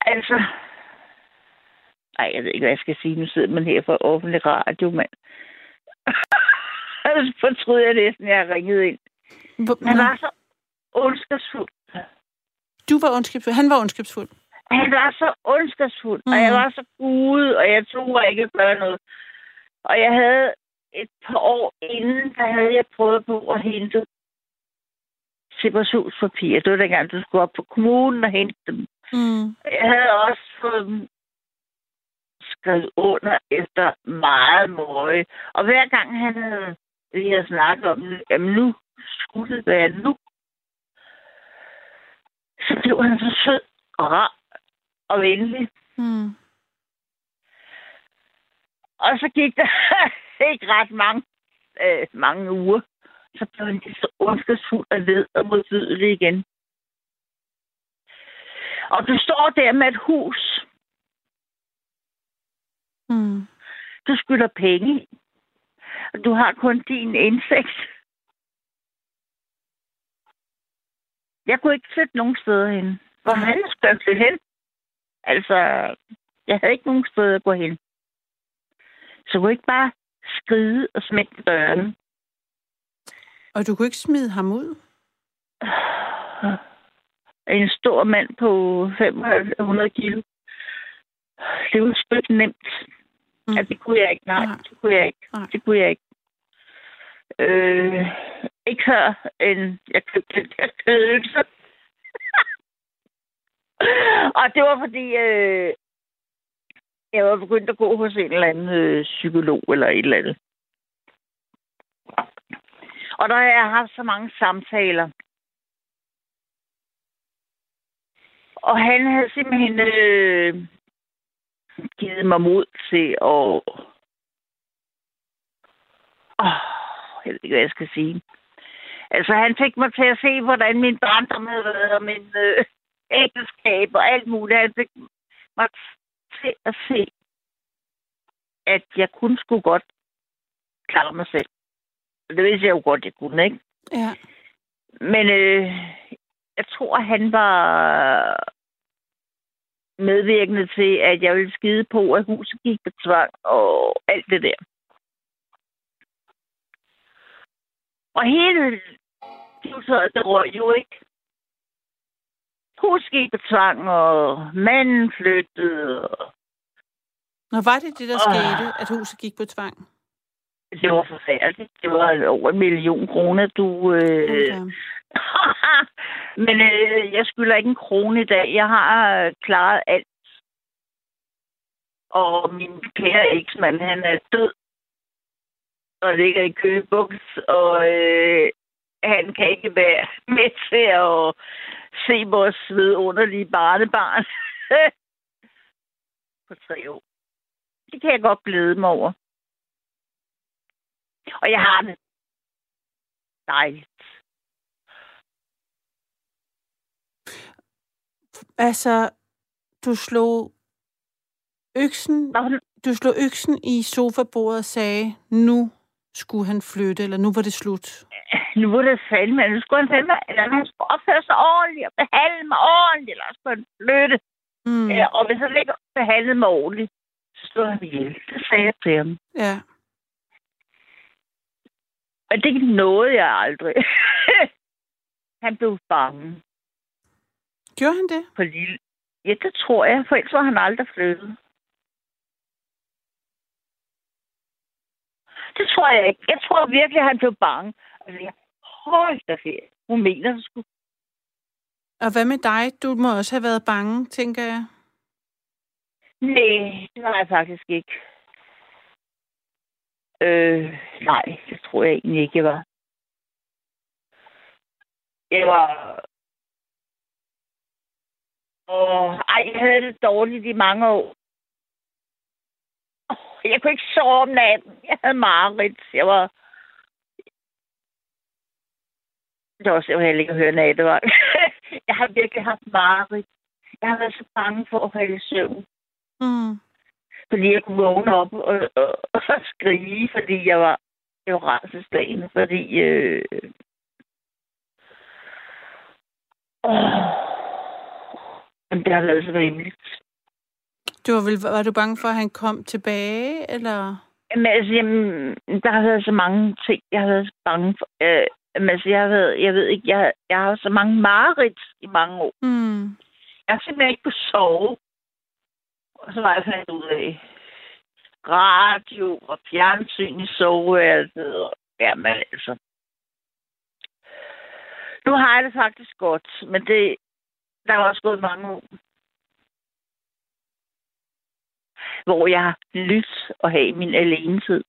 Altså... Ej, jeg ved ikke, hvad jeg skal sige. Nu sidder man her for offentlig radio, mand. så fortryder jeg næsten, at jeg har ringet ind. Hvor- Han var så ondskabsfuld. Du var ondskabsfuld. Han var ondskabsfuld. Han var så ondskabsfuld, mm. og jeg var så ude, og jeg tog ikke at gøre noget. Og jeg havde et par år inden, der havde jeg prøvet på at hente separationspapir. Det var dengang, du skulle op på kommunen og hente dem. Mm. Jeg havde også fået dem skrevet under efter meget møje. Og hver gang han havde, vi havde snakket om, det, jamen nu skulle være nu, så blev han så sød og rar og venlig. Mm. Og så gik der ikke ret mange, øh, mange uger. Så blev han så ondskabsfuld og led og modbydelig igen. Og du står der med et hus. Mm. Du skylder penge. Og du har kun din indsigt. Jeg kunne ikke flytte nogen steder hen. Hvor han skulle jeg flytte hen? Altså, jeg havde ikke nogen steder at gå hen. Så kunne jeg ikke bare skride og smække døren. Og du kunne ikke smide ham ud? En stor mand på 500 kilo. Det var sgu ikke nemt. Mm. Ja, det kunne jeg ikke. Nej, Nej. det kunne jeg ikke. Nej. Det kunne jeg ikke. Øh, ikke før, end jeg købte den der kødelse. og det var fordi, øh, jeg var begyndt at gå hos en eller anden øh, psykolog eller et eller andet. Og der har jeg haft så mange samtaler. Og han havde simpelthen øh, givet mig mod til at... Åh, jeg ved ikke, hvad jeg skal sige. Altså, han fik mig til at se, hvordan min barndom havde været, og min øh, ægteskab og alt muligt. Han fik mig til at se, at jeg kun skulle godt klare mig selv. Det vidste jeg jo godt, jeg kunne, ikke? Ja. Men øh, jeg tror, han var medvirkende til, at jeg ville skide på, at huset gik på tvang og alt det der. Og hele huset, det røg jo ikke. På tvang, og manden flyttede. Og Nå, var det det, der Åh. skete, at huset gik på tvang? det var forfærdeligt. Det var over en million kroner, du... Øh, Okay. Men øh, jeg skylder ikke en krone i dag. Jeg har øh, klaret alt. Og min kære eksmand, han er død. Og ligger i køgebuks. Og øh, han kan ikke være med til at se vores vidunderlige barnebarn på tre år. Det kan jeg godt glæde mig over. Og jeg har det dejligt. Altså, du slog øksen, du slog øksen i sofabordet og sagde, nu skulle han flytte, eller nu var det slut. Nu var det fandme, nu skulle han fandme, eller han skulle opføre sig ordentligt og behandle mig ordentligt, eller skulle han flytte. Mm. Ja, og hvis han ikke behandlede mig ordentligt, så stod han ihjel. Det sagde jeg til ham. ja. Men det nåede jeg aldrig. han blev bange Gjorde han det? på lille. Ja, det tror jeg, for ellers var han aldrig flyttet. Det tror jeg ikke. Jeg tror virkelig, at han blev bange. Altså, jeg, hold da ferie. Hun mener det sgu. Og hvad med dig? Du må også have været bange, tænker jeg. Nej, det var jeg faktisk ikke. Øh, nej, det tror jeg egentlig ikke, jeg var. Jeg var... Åh, ej, jeg havde det dårligt i mange år. Jeg kunne ikke sove om natten. Jeg havde mareridt. Jeg var... Det var også, jeg ville ikke høre nattevagt. jeg har virkelig haft mareridt. Jeg har været så bange for at falde i søvn Mm. fordi jeg kunne vågne op og, og, og skrige, fordi jeg var, jeg var rædselsdagen, fordi øh, åh, men det har været så rimeligt. Du var, vel, var du bange for, at han kom tilbage, eller? Men altså, jamen, der har været så mange ting, jeg har været så bange for. Øh, men altså, jeg været, jeg ved ikke, jeg, jeg har så mange mareridt i mange år. Mm. Jeg har simpelthen ikke kunnet sove. Og så var jeg fandt ud af radio og fjernsyn i soveværelset. Jamen altså. Nu har jeg det faktisk godt, men det, der er også gået mange år. Hvor jeg har lyttet og have min alenetid.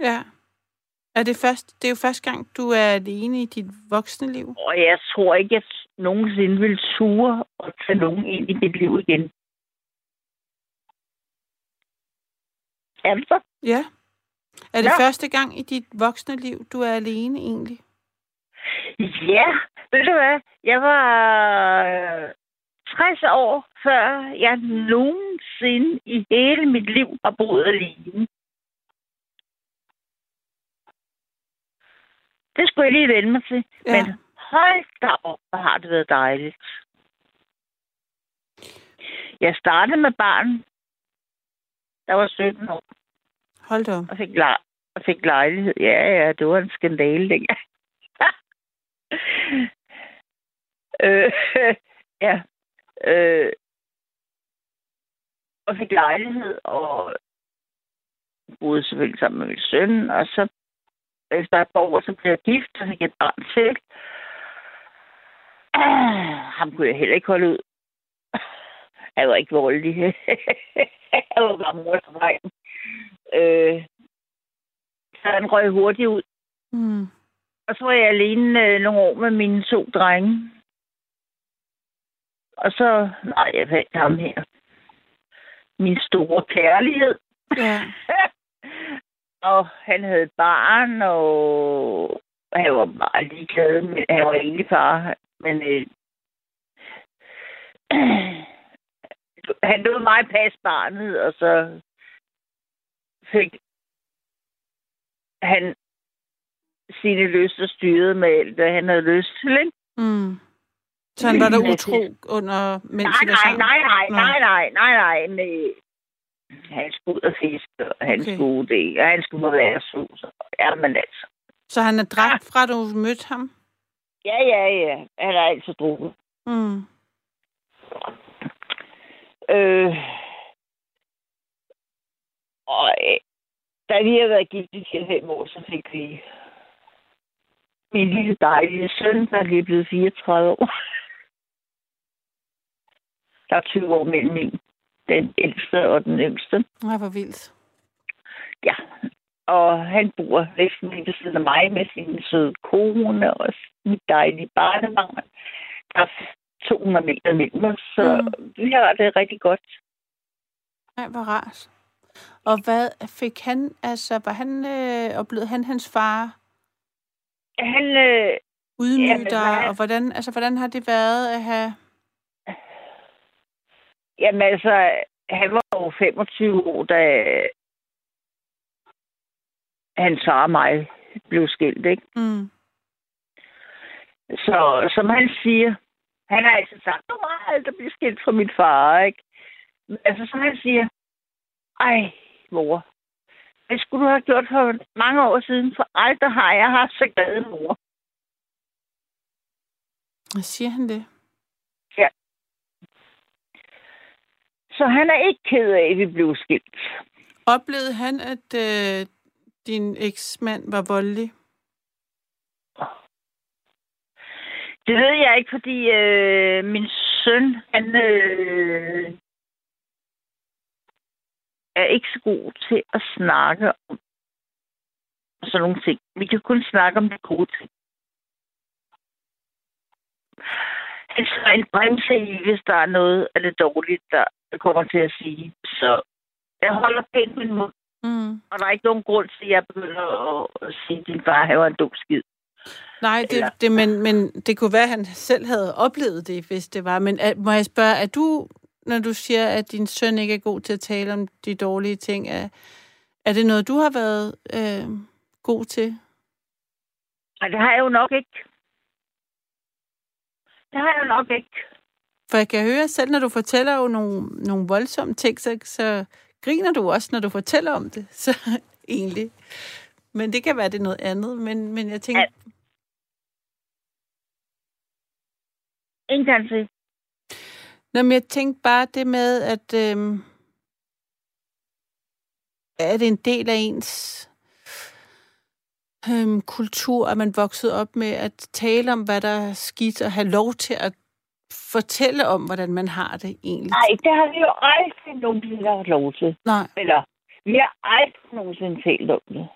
Ja. Er det, først, det er jo første gang, du er alene i dit voksne liv. Og jeg tror ikke, at nogensinde vil ture og tage nogen ind i mit liv igen. Altså, Ja. Er det Ja. første gang i dit voksne liv, du er alene egentlig? Ja, ved du hvad? Jeg var øh, 60 år, før jeg nogensinde i hele mit liv har boet alene. Det skulle jeg lige vende mig til. Ja. Men hold da op, hvor har det været dejligt. Jeg startede med barn, der var 17 år, Hold da op. og fik, lej- og fik lejlighed. Ja, ja, det var en skandale dengang. øh, ja. Øh, og fik lejlighed, og boede selvfølgelig sammen med min søn, og så efter et par år, så blev jeg gift, og fik et barn til. Ah, ham kunne jeg heller ikke holde ud. Han var ikke voldelig. han var bare mor øh, Så han røg hurtigt ud. Mm. Og så var jeg alene øh, nogle år med mine to drenge. Og så, nej, jeg fandt ham her. Min store kærlighed. Ja. og han havde barn, og han var meget ligeglad. Men han var egentlig far. Men øh, han lod mig passe barnet, og så fik han sine lyster styret med alt, hvad han havde lyst til, ikke? Mm. Så han var der utro under, mens nej, nej, nej, nej, nej, nej, nej, nej, med han skulle ud og fiske, og han Okay. skulle det, og han skulle være sus. Jamen altså. Så han er dræbt fra, du mødte ham? Ja, ja, ja. Han er altid drukket. Mm. Øh, og øh, da vi har været gift i 4-5 år, så fik vi min lille dejlige søn, der er lige blevet 34 år. Der er 20 år mellem min, den ældste og den yngste. Nej, hvor vildt. Ja, og han bor næsten lige ved siden af mig med sin søde kone og mit dejlige barnebarn. Der er 200 meter mellem os, så Mm. vi har det rigtig godt. Nej, hvor rart. Og hvad fik han, altså, var han, øh, oplevede han hans far Han, øh, ydmyge Jamen, dig, og hvordan, altså, hvordan har det været at have... jamen altså, han var jo 25 år, da far og mig blev skilt, ikke? Mm. Så som han siger, han har altid sagt, du må aldrig blive skilt fra min far, ikke? Men altså, som han siger, ej, mor, det skulle du have gjort for mange år siden, for aldrig har jeg haft så glad mor. Hvad siger han det? Så han er ikke ked af, at vi blev skilt. Oplevede han, at øh, din eksmand var voldelig? Det ved jeg ikke, fordi øh, min søn, han øh, er ikke så god til at snakke om sådan nogle ting. Vi kan kun snakke om de gode ting. Han skal en bremse i, hvis der er noget af det dårligt, der kommer til at sige. Så jeg holder pænt min mund, Mm. og der er ikke nogen grund til, at jeg begynder at, sige, at din far han var en dum skid. Nej, det, det, men, men det kunne være, at han selv havde oplevet det, hvis det var. Men er, må jeg spørge, er du, når du siger, at din søn ikke er god til at tale om de dårlige ting, er, er det noget, du har været øh, god til? Og det har jeg jo nok ikke. Det har jeg nok ikke. For jeg kan høre selv, når du fortæller jo nogle, nogle voldsomme ting, så, så griner du også, når du fortæller om det. Så egentlig. Men det kan være, det er noget andet. Men, men jeg tænker, Ja. En gang til. Nå, men jeg tænkte bare det med, at øhm, er det en del af ens øhm, kultur, at man voksede op med at tale om, hvad der er skidt, og have lov til at fortælle om, hvordan man har det egentlig. Nej, det har vi jo aldrig nogensinde haft lov til. Nej. Eller, vi har aldrig nogensinde talt om det.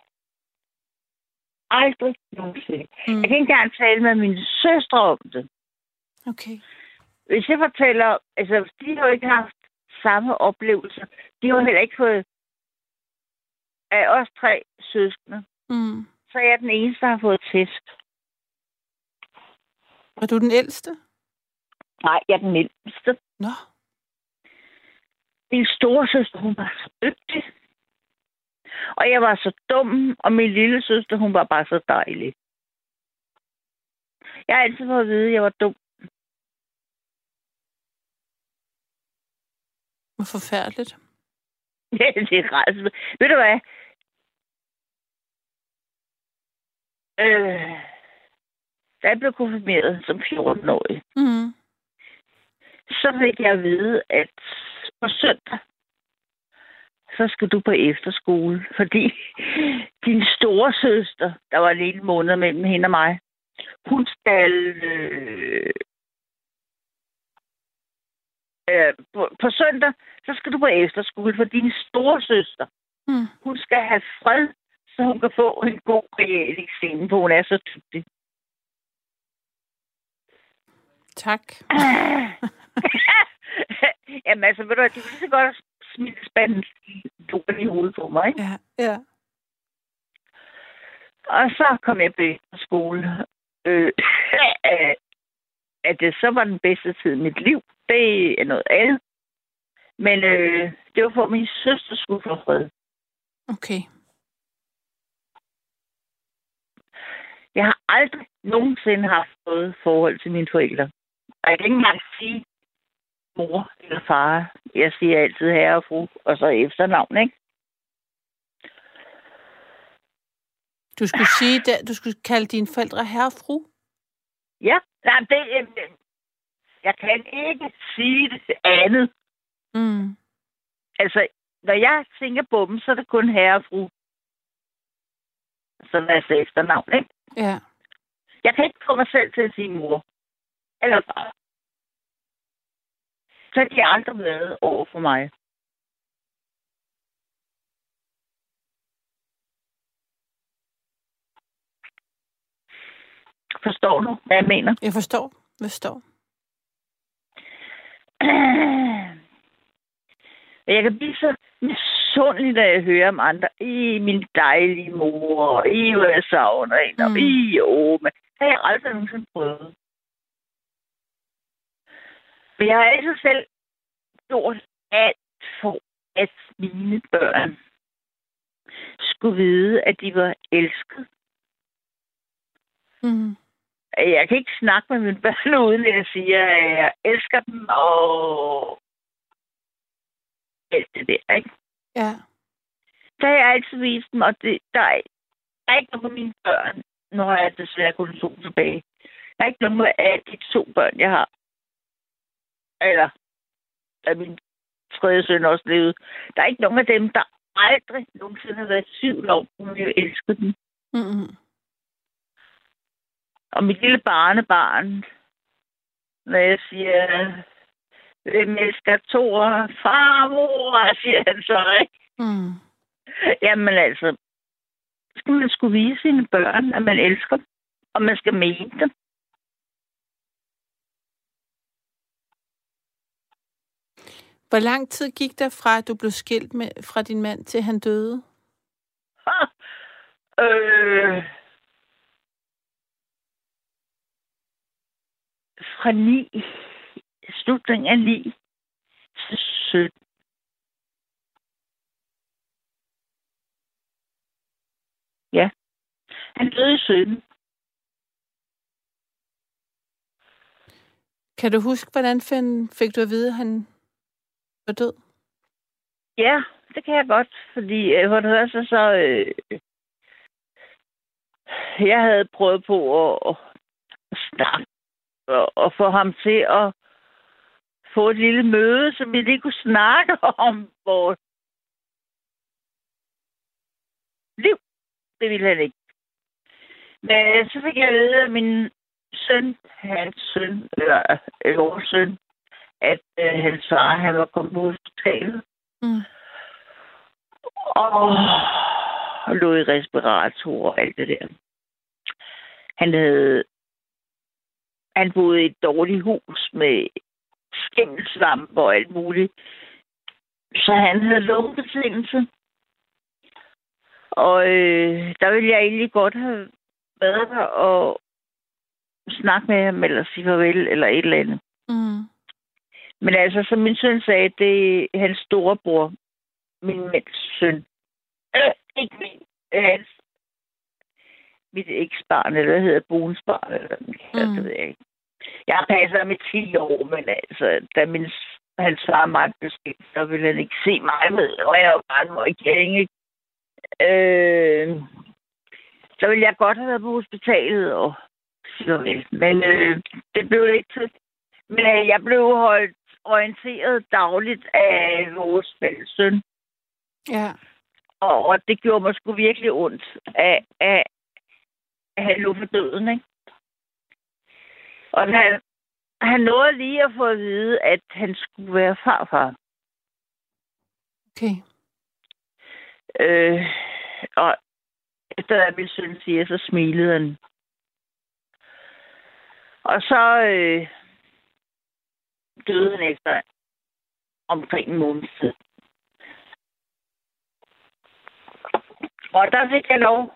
Aldrig nogensinde. Mm. Jeg kan ikke engang tale med mine søstre om det. Okay. Hvis jeg fortæller, altså, de har jo ikke haft samme oplevelse. De har heller ikke fået af os tre søskende. Mm. Så er jeg den eneste, der har fået tæsk. Er du den ældste? Nej, jeg er den mindste. Nå. Min store søster, hun var så dygtig. Og jeg var så dum, og min lille søster, hun var bare så dejlig. Jeg har altid fået at vide, at jeg var dum. Hvor forfærdeligt. Ja, det er rædsel. Ved du hvad? Øh, da jeg blev konfirmeret som 14-årig, Mm. så fik jeg at vide, at på søndag så skal du på efterskole, fordi din store søster, der var en måned mellem hende og mig, hun skal øh, øh, på, på søndag, så skal du på efterskole, for din store søster, Mm. hun skal have fred, så hun kan få en god reel eksamen, for hun er så tydelig. Tak. Jamen altså, ved du det er så godt at smide spanden i hovedet på mig, ikke? Ja, ja. Og så kom jeg på skole. Øh, at det så var den bedste tid i mit liv, det er noget andet. Men øh, det var for, at min søster skulle få fred. Okay. Jeg har aldrig nogensinde haft noget forhold til mine forældre. Og jeg kan ikke engang sige mor eller far. Jeg siger altid herre og fru, og så efternavn, ikke? Du skulle sige, det, du skulle kalde dine forældre herre og fru? Ja, nej, det, øh, jeg kan ikke sige det andet. Mm. Altså, når jeg tænker på dem, så er det kun herre og fru. Sådan er det efternavn, ikke? Ja. Jeg kan ikke få mig selv til at sige mor. Eller far. Så de aldrig været over for mig. Forstår du, hvad jeg mener? Jeg forstår. Jeg forstår. Jeg kan blive så misundelig, når jeg hører om andre. I min dejlige mor, i hvor jeg savner hende, og Mm. i jo, men det har jeg aldrig nogensinde prøvet. Men jeg har altid selv gjort alt for, at mine børn skulle vide, at de var elsket. Mm. Jeg kan ikke snakke med mine børn, uden at jeg siger, at jeg elsker dem, og alt det der, ikke? Ja. Så har jeg altid vist dem, og det, der, er, der er ikke noget på mine børn. Nu har jeg desværre kun to tilbage. Der er ikke noget af de to børn, jeg har. Eller, da min tredje søn også levede. Der er ikke nogen af dem, der aldrig nogensinde har været i tvivl om, om jeg elsker dem. Mm-mm. Og mit lille barnebarn, når jeg siger, elsker Thor? Farmor, siger han så, ikke? Mm. Jamen altså, skal man skulle vise sine børn, at man elsker dem, og man skal mene dem. Hvor lang tid gik der fra, at du blev skilt med, fra din mand, til han døde? Ha! Øh, fra 9, slutningen af 9 til 17. Ja. Han døde i 17. Kan du huske, hvordan fik du at vide, at han var død? Ja, det kan jeg godt, fordi øh, for det første så... Øh, jeg havde prøvet på at, at snakke og, og få ham til at få et lille møde, så vi lige kunne snakke om vores liv. Det ville han ikke. Men så fik jeg at vide af min søn, hans søn, eller øh, vores søn, at øh, hans far, han var kommet på hospitalet Mm. og lå i respirator og alt det der. Han havde han boede i et dårligt hus med skimmelsvamp og alt muligt. Så han havde lungebetændelse. Og øh, der ville jeg egentlig godt have været der og snakke med ham, eller sige farvel, eller et eller andet. Mm. Men altså, som min søn sagde, det er hans storebror, min mænds søn. Øh, ikke min, øh, hans, mit eksbarn, eller hvad hedder Bones barn, eller Mm. det, ved jeg ikke. Jeg ham i 10 år, men altså, da min, hans far mig blev skilt, så ville han ikke se mig med, og jeg var bare en møgkæring, ikke? Øh, så ville jeg godt have været på hospitalet og sige farvel. Men øh, det blev ikke til. Men øh, jeg blev holdt orienteret dagligt af vores fælles søn. Ja. Og, og det gjorde mig sgu virkelig ondt af, af, at han lå for døden, ikke? Og han, han nåede lige at få at vide, at han skulle være farfar. Okay. Øh, og efter at min søn siger, så smilede han. Og så øh, døde han efter omkring en måneds tid. Og der fik jeg lov.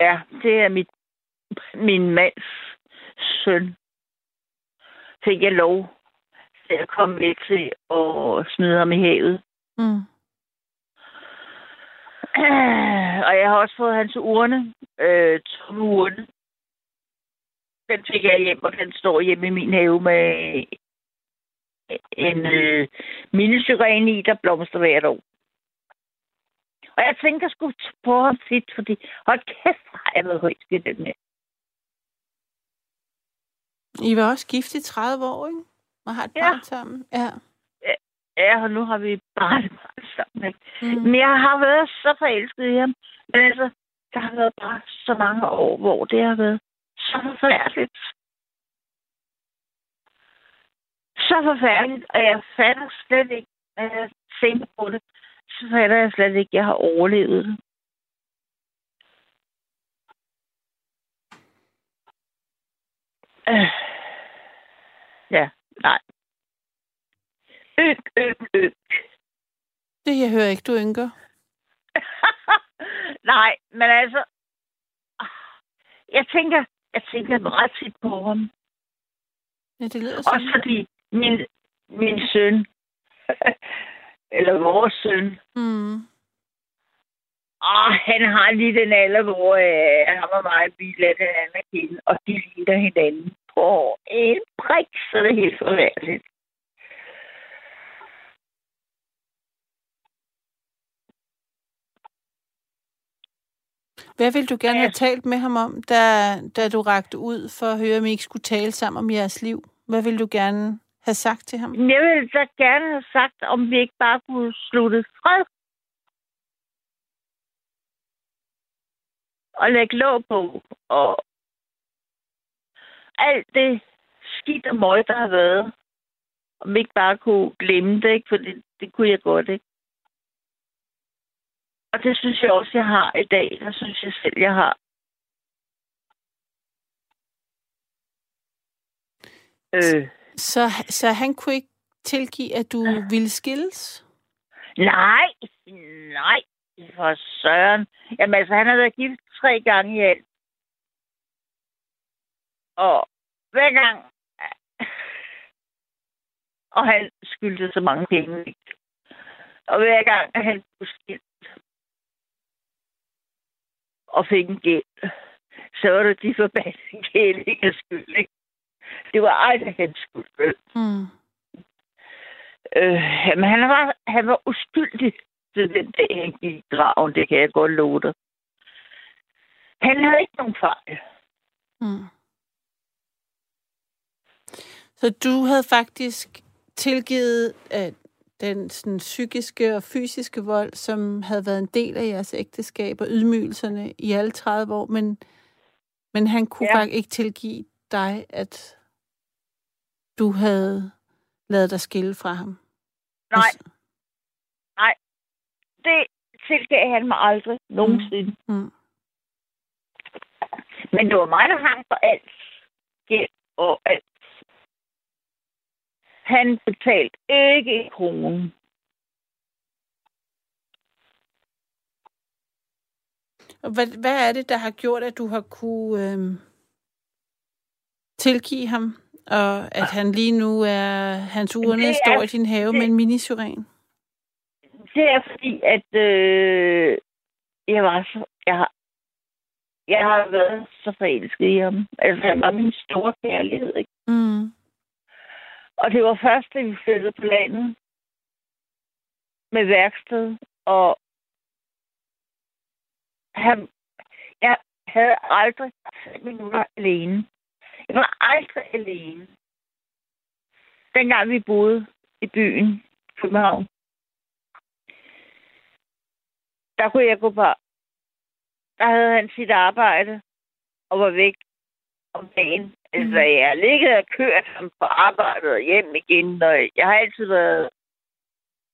Ja, det er mit, min mands søn. Fik jeg lov til at komme med til at smide ham i havet. Mm. Og jeg har også fået hans urne, øh, tomme urne. Den fik jeg hjem, og den står hjemme i min have med en øh, minisyren i, der blomster hvert år. Og jeg tænker sgu på ham tit, fordi hold kæft, har jeg været højt i den med. I var også gift i 30 år, ikke? Og har et Ja. barn sammen. Ja. Ja, og nu har vi bare det bare sammen. Ikke? Mm. Men jeg har været så forelsket i ham. Men altså, der har været bare så mange år, hvor det har været så forfærdeligt. Så forfærdeligt, og jeg fatter slet ikke, når jeg tænker på det, så fatter jeg slet ikke, at jeg har overlevet det. Øh. Ja, nej. Øk, øk, øk. Det, jeg hører ikke, du ynker. Nej, men altså... Jeg tænker, jeg tænker ret tit på ham. Ja, det lyder Også fordi min, min søn, eller vores søn, Mm. Åh, han har lige den alder, hvor øh, han og mig, vi lader hinanden at kende, og de ligner hinanden på en prik, så det er helt forværligt. Hvad ville du gerne Ja. have talt med ham om, da, da du rakte ud for at høre, om I ikke skulle tale sammen om jeres liv? Hvad ville du gerne have sagt til ham? Jeg ville så gerne have sagt, om vi ikke bare kunne slutte fred. Og lægge låg på. Og alt det skidt og møg, der har været. Om ikke bare kunne glemme det, ikke? For det, det kunne jeg godt, ikke? Og det synes jeg også, jeg har i dag. Det synes jeg selv, jeg har. Øh, Så, så han kunne ikke tilgive, at du ville skilles? Nej, nej, for søren. Jamen altså, han har været gift tre gange i alt. Og hver gang... Og han skyldte så mange penge. ikke? Og hver gang han blev skilt og fik en gæld, så var det de forbandede gældingers skyld, ikke? Det var aldrig hans skyld. Mm. Øh, men han var, han var uskyldig til den dag, han gik i graven. Det kan jeg godt love dig. Han havde ikke nogen fejl. Mm. Så du havde faktisk tilgivet at den sådan, psykiske og fysiske vold, som havde været en del af jeres ægteskab og ydmygelserne i alle 30 år, men, men han kunne Ja. faktisk ikke tilgive dig, at du havde lavet dig skille fra ham. Nej, Og s- det tilgav han mig aldrig nogensinde. Mm. Men det var mig, der hang for alt. Gæld og alt. Han betalte ikke en krone. Og hvad, hvad er det, der har gjort, at du har kunne øhm, tilgive ham, og at han lige nu er, hans urne Det er- står i din have det- med en minisyren? Det er fordi, at øh, jeg var så... Jeg har, jeg har været så forelsket i ham. Altså, han var min store kærlighed, ikke? Mm. Og det var først, da vi flyttede på landet med værksted, og han, jeg havde aldrig fem minutter alene. Jeg var aldrig alene. Dengang vi boede i byen, København. Der kunne jeg gå på. Der havde han sit arbejde og var væk om dagen. Altså, jeg har ligget og kørt ham på arbejde og hjem igen, og jeg har altid været...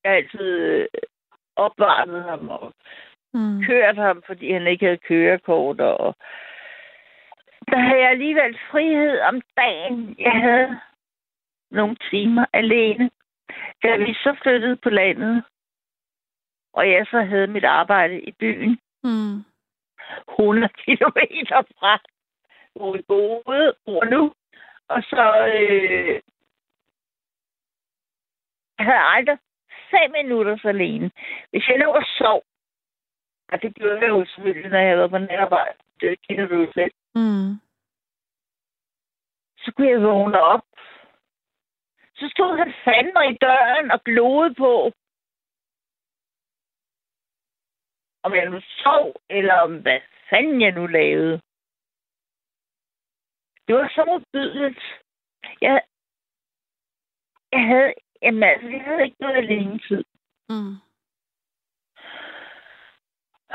Jeg har altid øh, opvarmet ham og Mm. kørt ham, fordi han ikke havde kørekort. Og der havde jeg alligevel frihed om dagen. Jeg havde nogle timer alene. Da vi så flyttede på landet, og jeg så havde mit arbejde i byen, Mm. 100 kilometer fra, hvor vi boede, bor nu. Og så øh, jeg havde aldrig fem minutter så alene. Hvis jeg lå og sov, og det gjorde jeg jo selvfølgelig, når jeg havde været på natarbejde, det kender du jo selv, Mm. så kunne jeg vågne op. Så stod han fandme i døren og glodede på, om jeg nu sov, eller om hvad fanden jeg nu lavede. Det var så modbydeligt. Jeg, jeg havde, jamen, altså, jeg havde ikke noget alene tid. Mm.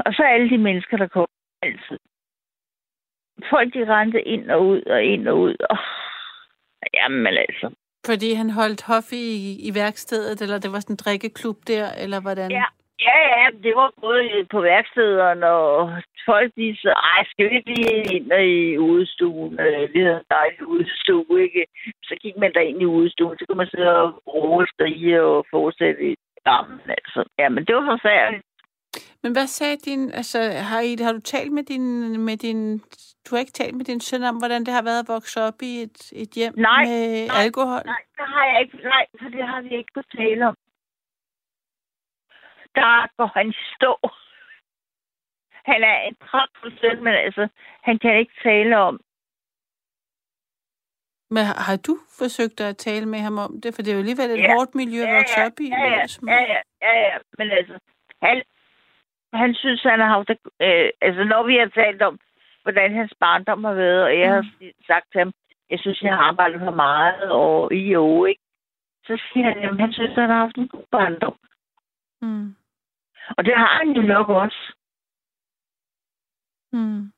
Og så alle de mennesker, der kom altid. Folk, de rendte ind og ud og ind og ud. Oh, jamen altså. Fordi han holdt hof i, i værkstedet, eller det var sådan en drikkeklub der, eller hvordan? Ja. Ja, ja, det var både på værkstederne, og folk de så, ej, skal vi ikke lige ind i udestuen? Øh, Vi havde en dejlig udestue, ikke? Så gik man der ind i udestuen, så kunne man sidde og roe og strige og fortsætte i Jamen, altså. Ja, men det var forfærdeligt. Men hvad sagde din, altså har, I, har du talt med din, med din, du har ikke talt med din søn om, hvordan det har været at vokse op i et, et hjem Nej, med nej, alkohol? Nej, det har jeg ikke. Nej, for det har vi ikke kunnet tale om. Der går han stå. Han er en pragtfuld søn, men altså, han kan ikke tale om. Men har, du forsøgt at tale med ham om det? For det er jo alligevel et Ja. hårdt miljø at vokse op i. ja, ja, ja, ja, ja, ja, men altså, han, han synes, han har haft det, øh, altså når vi har talt om, hvordan hans barndom har været, og jeg har sagt til ham, jeg synes, jeg har arbejdet for meget, og i jo, ikke? Så siger han, at han synes, han har haft en god barndom. Mm. Og det har han jo nok også. Mm.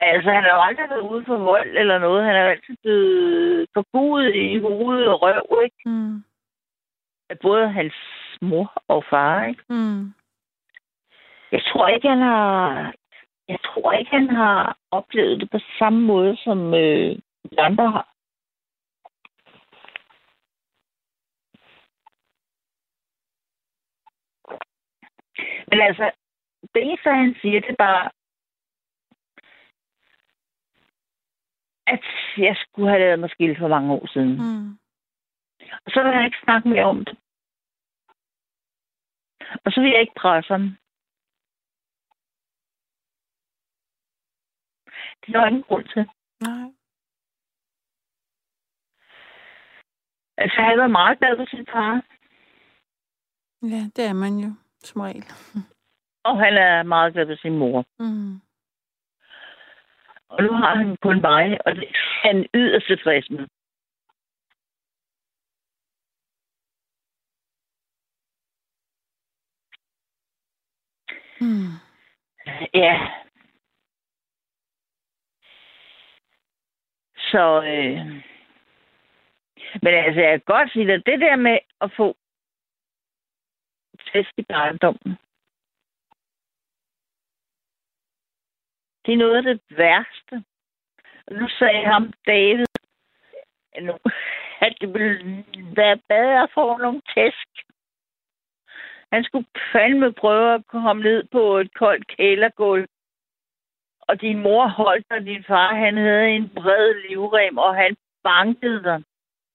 Altså, han har jo aldrig været ude for vold eller noget. Han er jo altid blevet forbudt i hovedet og røv, ikke? Mm. Både hans mor og far, ikke? Mm. Jeg tror ikke, han har... Jeg tror ikke, han har oplevet det på samme måde, som øh, andre har. Men altså, det eneste, han siger, det er bare, at jeg skulle have lavet mig skilt for mange år siden. Mm. Og så vil jeg ikke snakke mere om det. Og så vil jeg ikke presse ham. Det er der ingen grund til. Nej. Altså, han været meget glad for sin far. Ja, det er man jo, som regel. Og han er meget glad for sin mor. Mm. Og nu har han kun mig, og det er han yderst tilfreds med. Mm. Ja. Så, øh... Men altså, jeg kan godt sige at det der med at få fast i barndommen, det er noget af det værste. Og nu sagde ham David, at det ville være bedre at få nogle tæsk. Han skulle fandme prøve at komme ned på et koldt kælergulv. Og din mor holdt dig, din far han havde en bred livrem, og han bankede dig.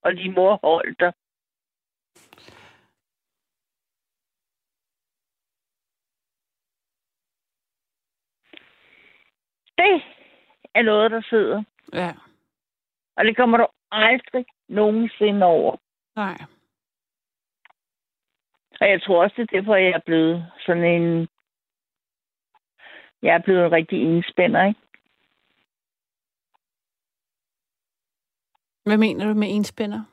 Og din mor holdt dig. Det er noget, der sidder. Ja. Og det kommer du aldrig nogensinde over. Nej. Og jeg tror også, det er derfor, jeg er blevet sådan en... Jeg er blevet en rigtig enspænder, ikke? Hvad mener du med enspænder?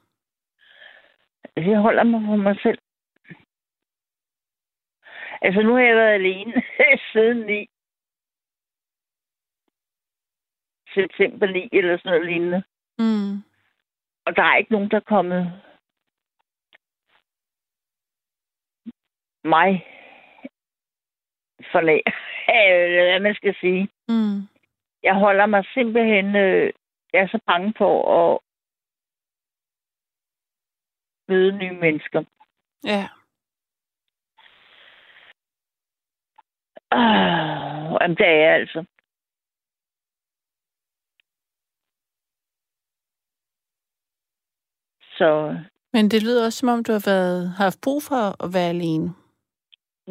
Jeg holder mig for mig selv. Altså, nu har jeg været alene siden 9. September 9 eller sådan noget lignende. Mm. Og der er ikke nogen, der er kommet mig for nær. Hvad man skal sige. Mm. Jeg holder mig simpelthen... Øh, jeg er så bange for at møde nye mennesker. Ja. Ah, jamen, det er jeg altså. Så Men det lyder også, som om du har været, har haft brug for at være alene.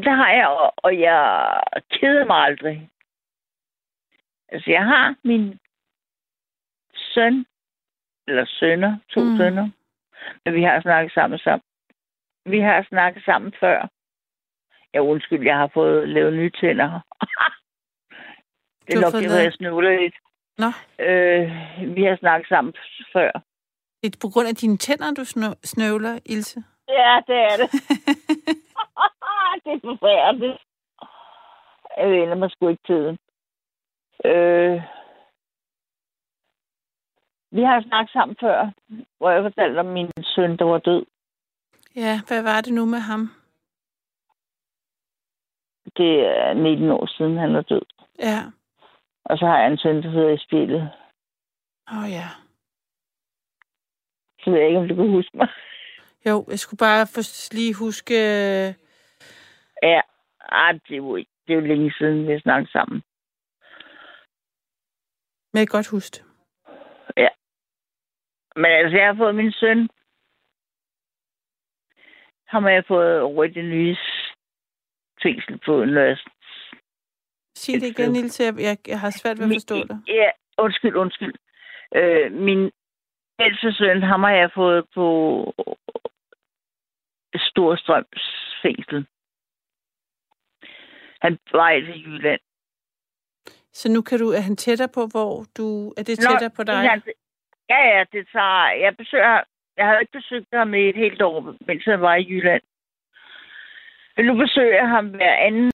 det har jeg, og, og jeg keder mig aldrig. Altså, jeg har min søn, eller sønner, to Mm. sønner, men vi har snakket sammen sammen. Vi har snakket sammen før. Ja, undskyld, jeg har fået lavet nye tænder. det er nok det, jeg snøvler lidt. Nå, Øh, vi har snakket sammen før. Det er på grund af dine tænder, du snø- snøvler, Ilse. Ja, det er det. det er forfærdeligt. Jeg vender mig sgu ikke tiden. Øh, vi har snakket sammen før, hvor jeg fortalte om min søn, der var død. Ja, hvad var det nu med ham? Det er 19 år siden, han er død. Ja. Og så har jeg en søn, der hedder i spillet. Åh oh, ja. Så ved jeg ikke, om du kan huske mig. Jo, jeg skulle bare for lige huske... øh, Ja, Ej, det, er jo ikke, det er jo længe siden, vi har snakket sammen. Men jeg kan godt huske det. Men altså, jeg har fået min søn. Ham har jeg fået over i nye fængsel på Nørres. Sig det igen. Jeg, jeg, jeg har svært ved at forstå det. Ja, undskyld, undskyld. Øh, min ældste søn, ham har jeg fået på Storstrøms fængsel. Han var i Jylland. Så nu kan du... Er han tættere på, hvor du... Er det tættere på dig? Han, ja, ja, det tager... Jeg besøger... Jeg havde ikke besøgt ham i et helt år, mens han var i Jylland. Men nu besøger jeg ham hver anden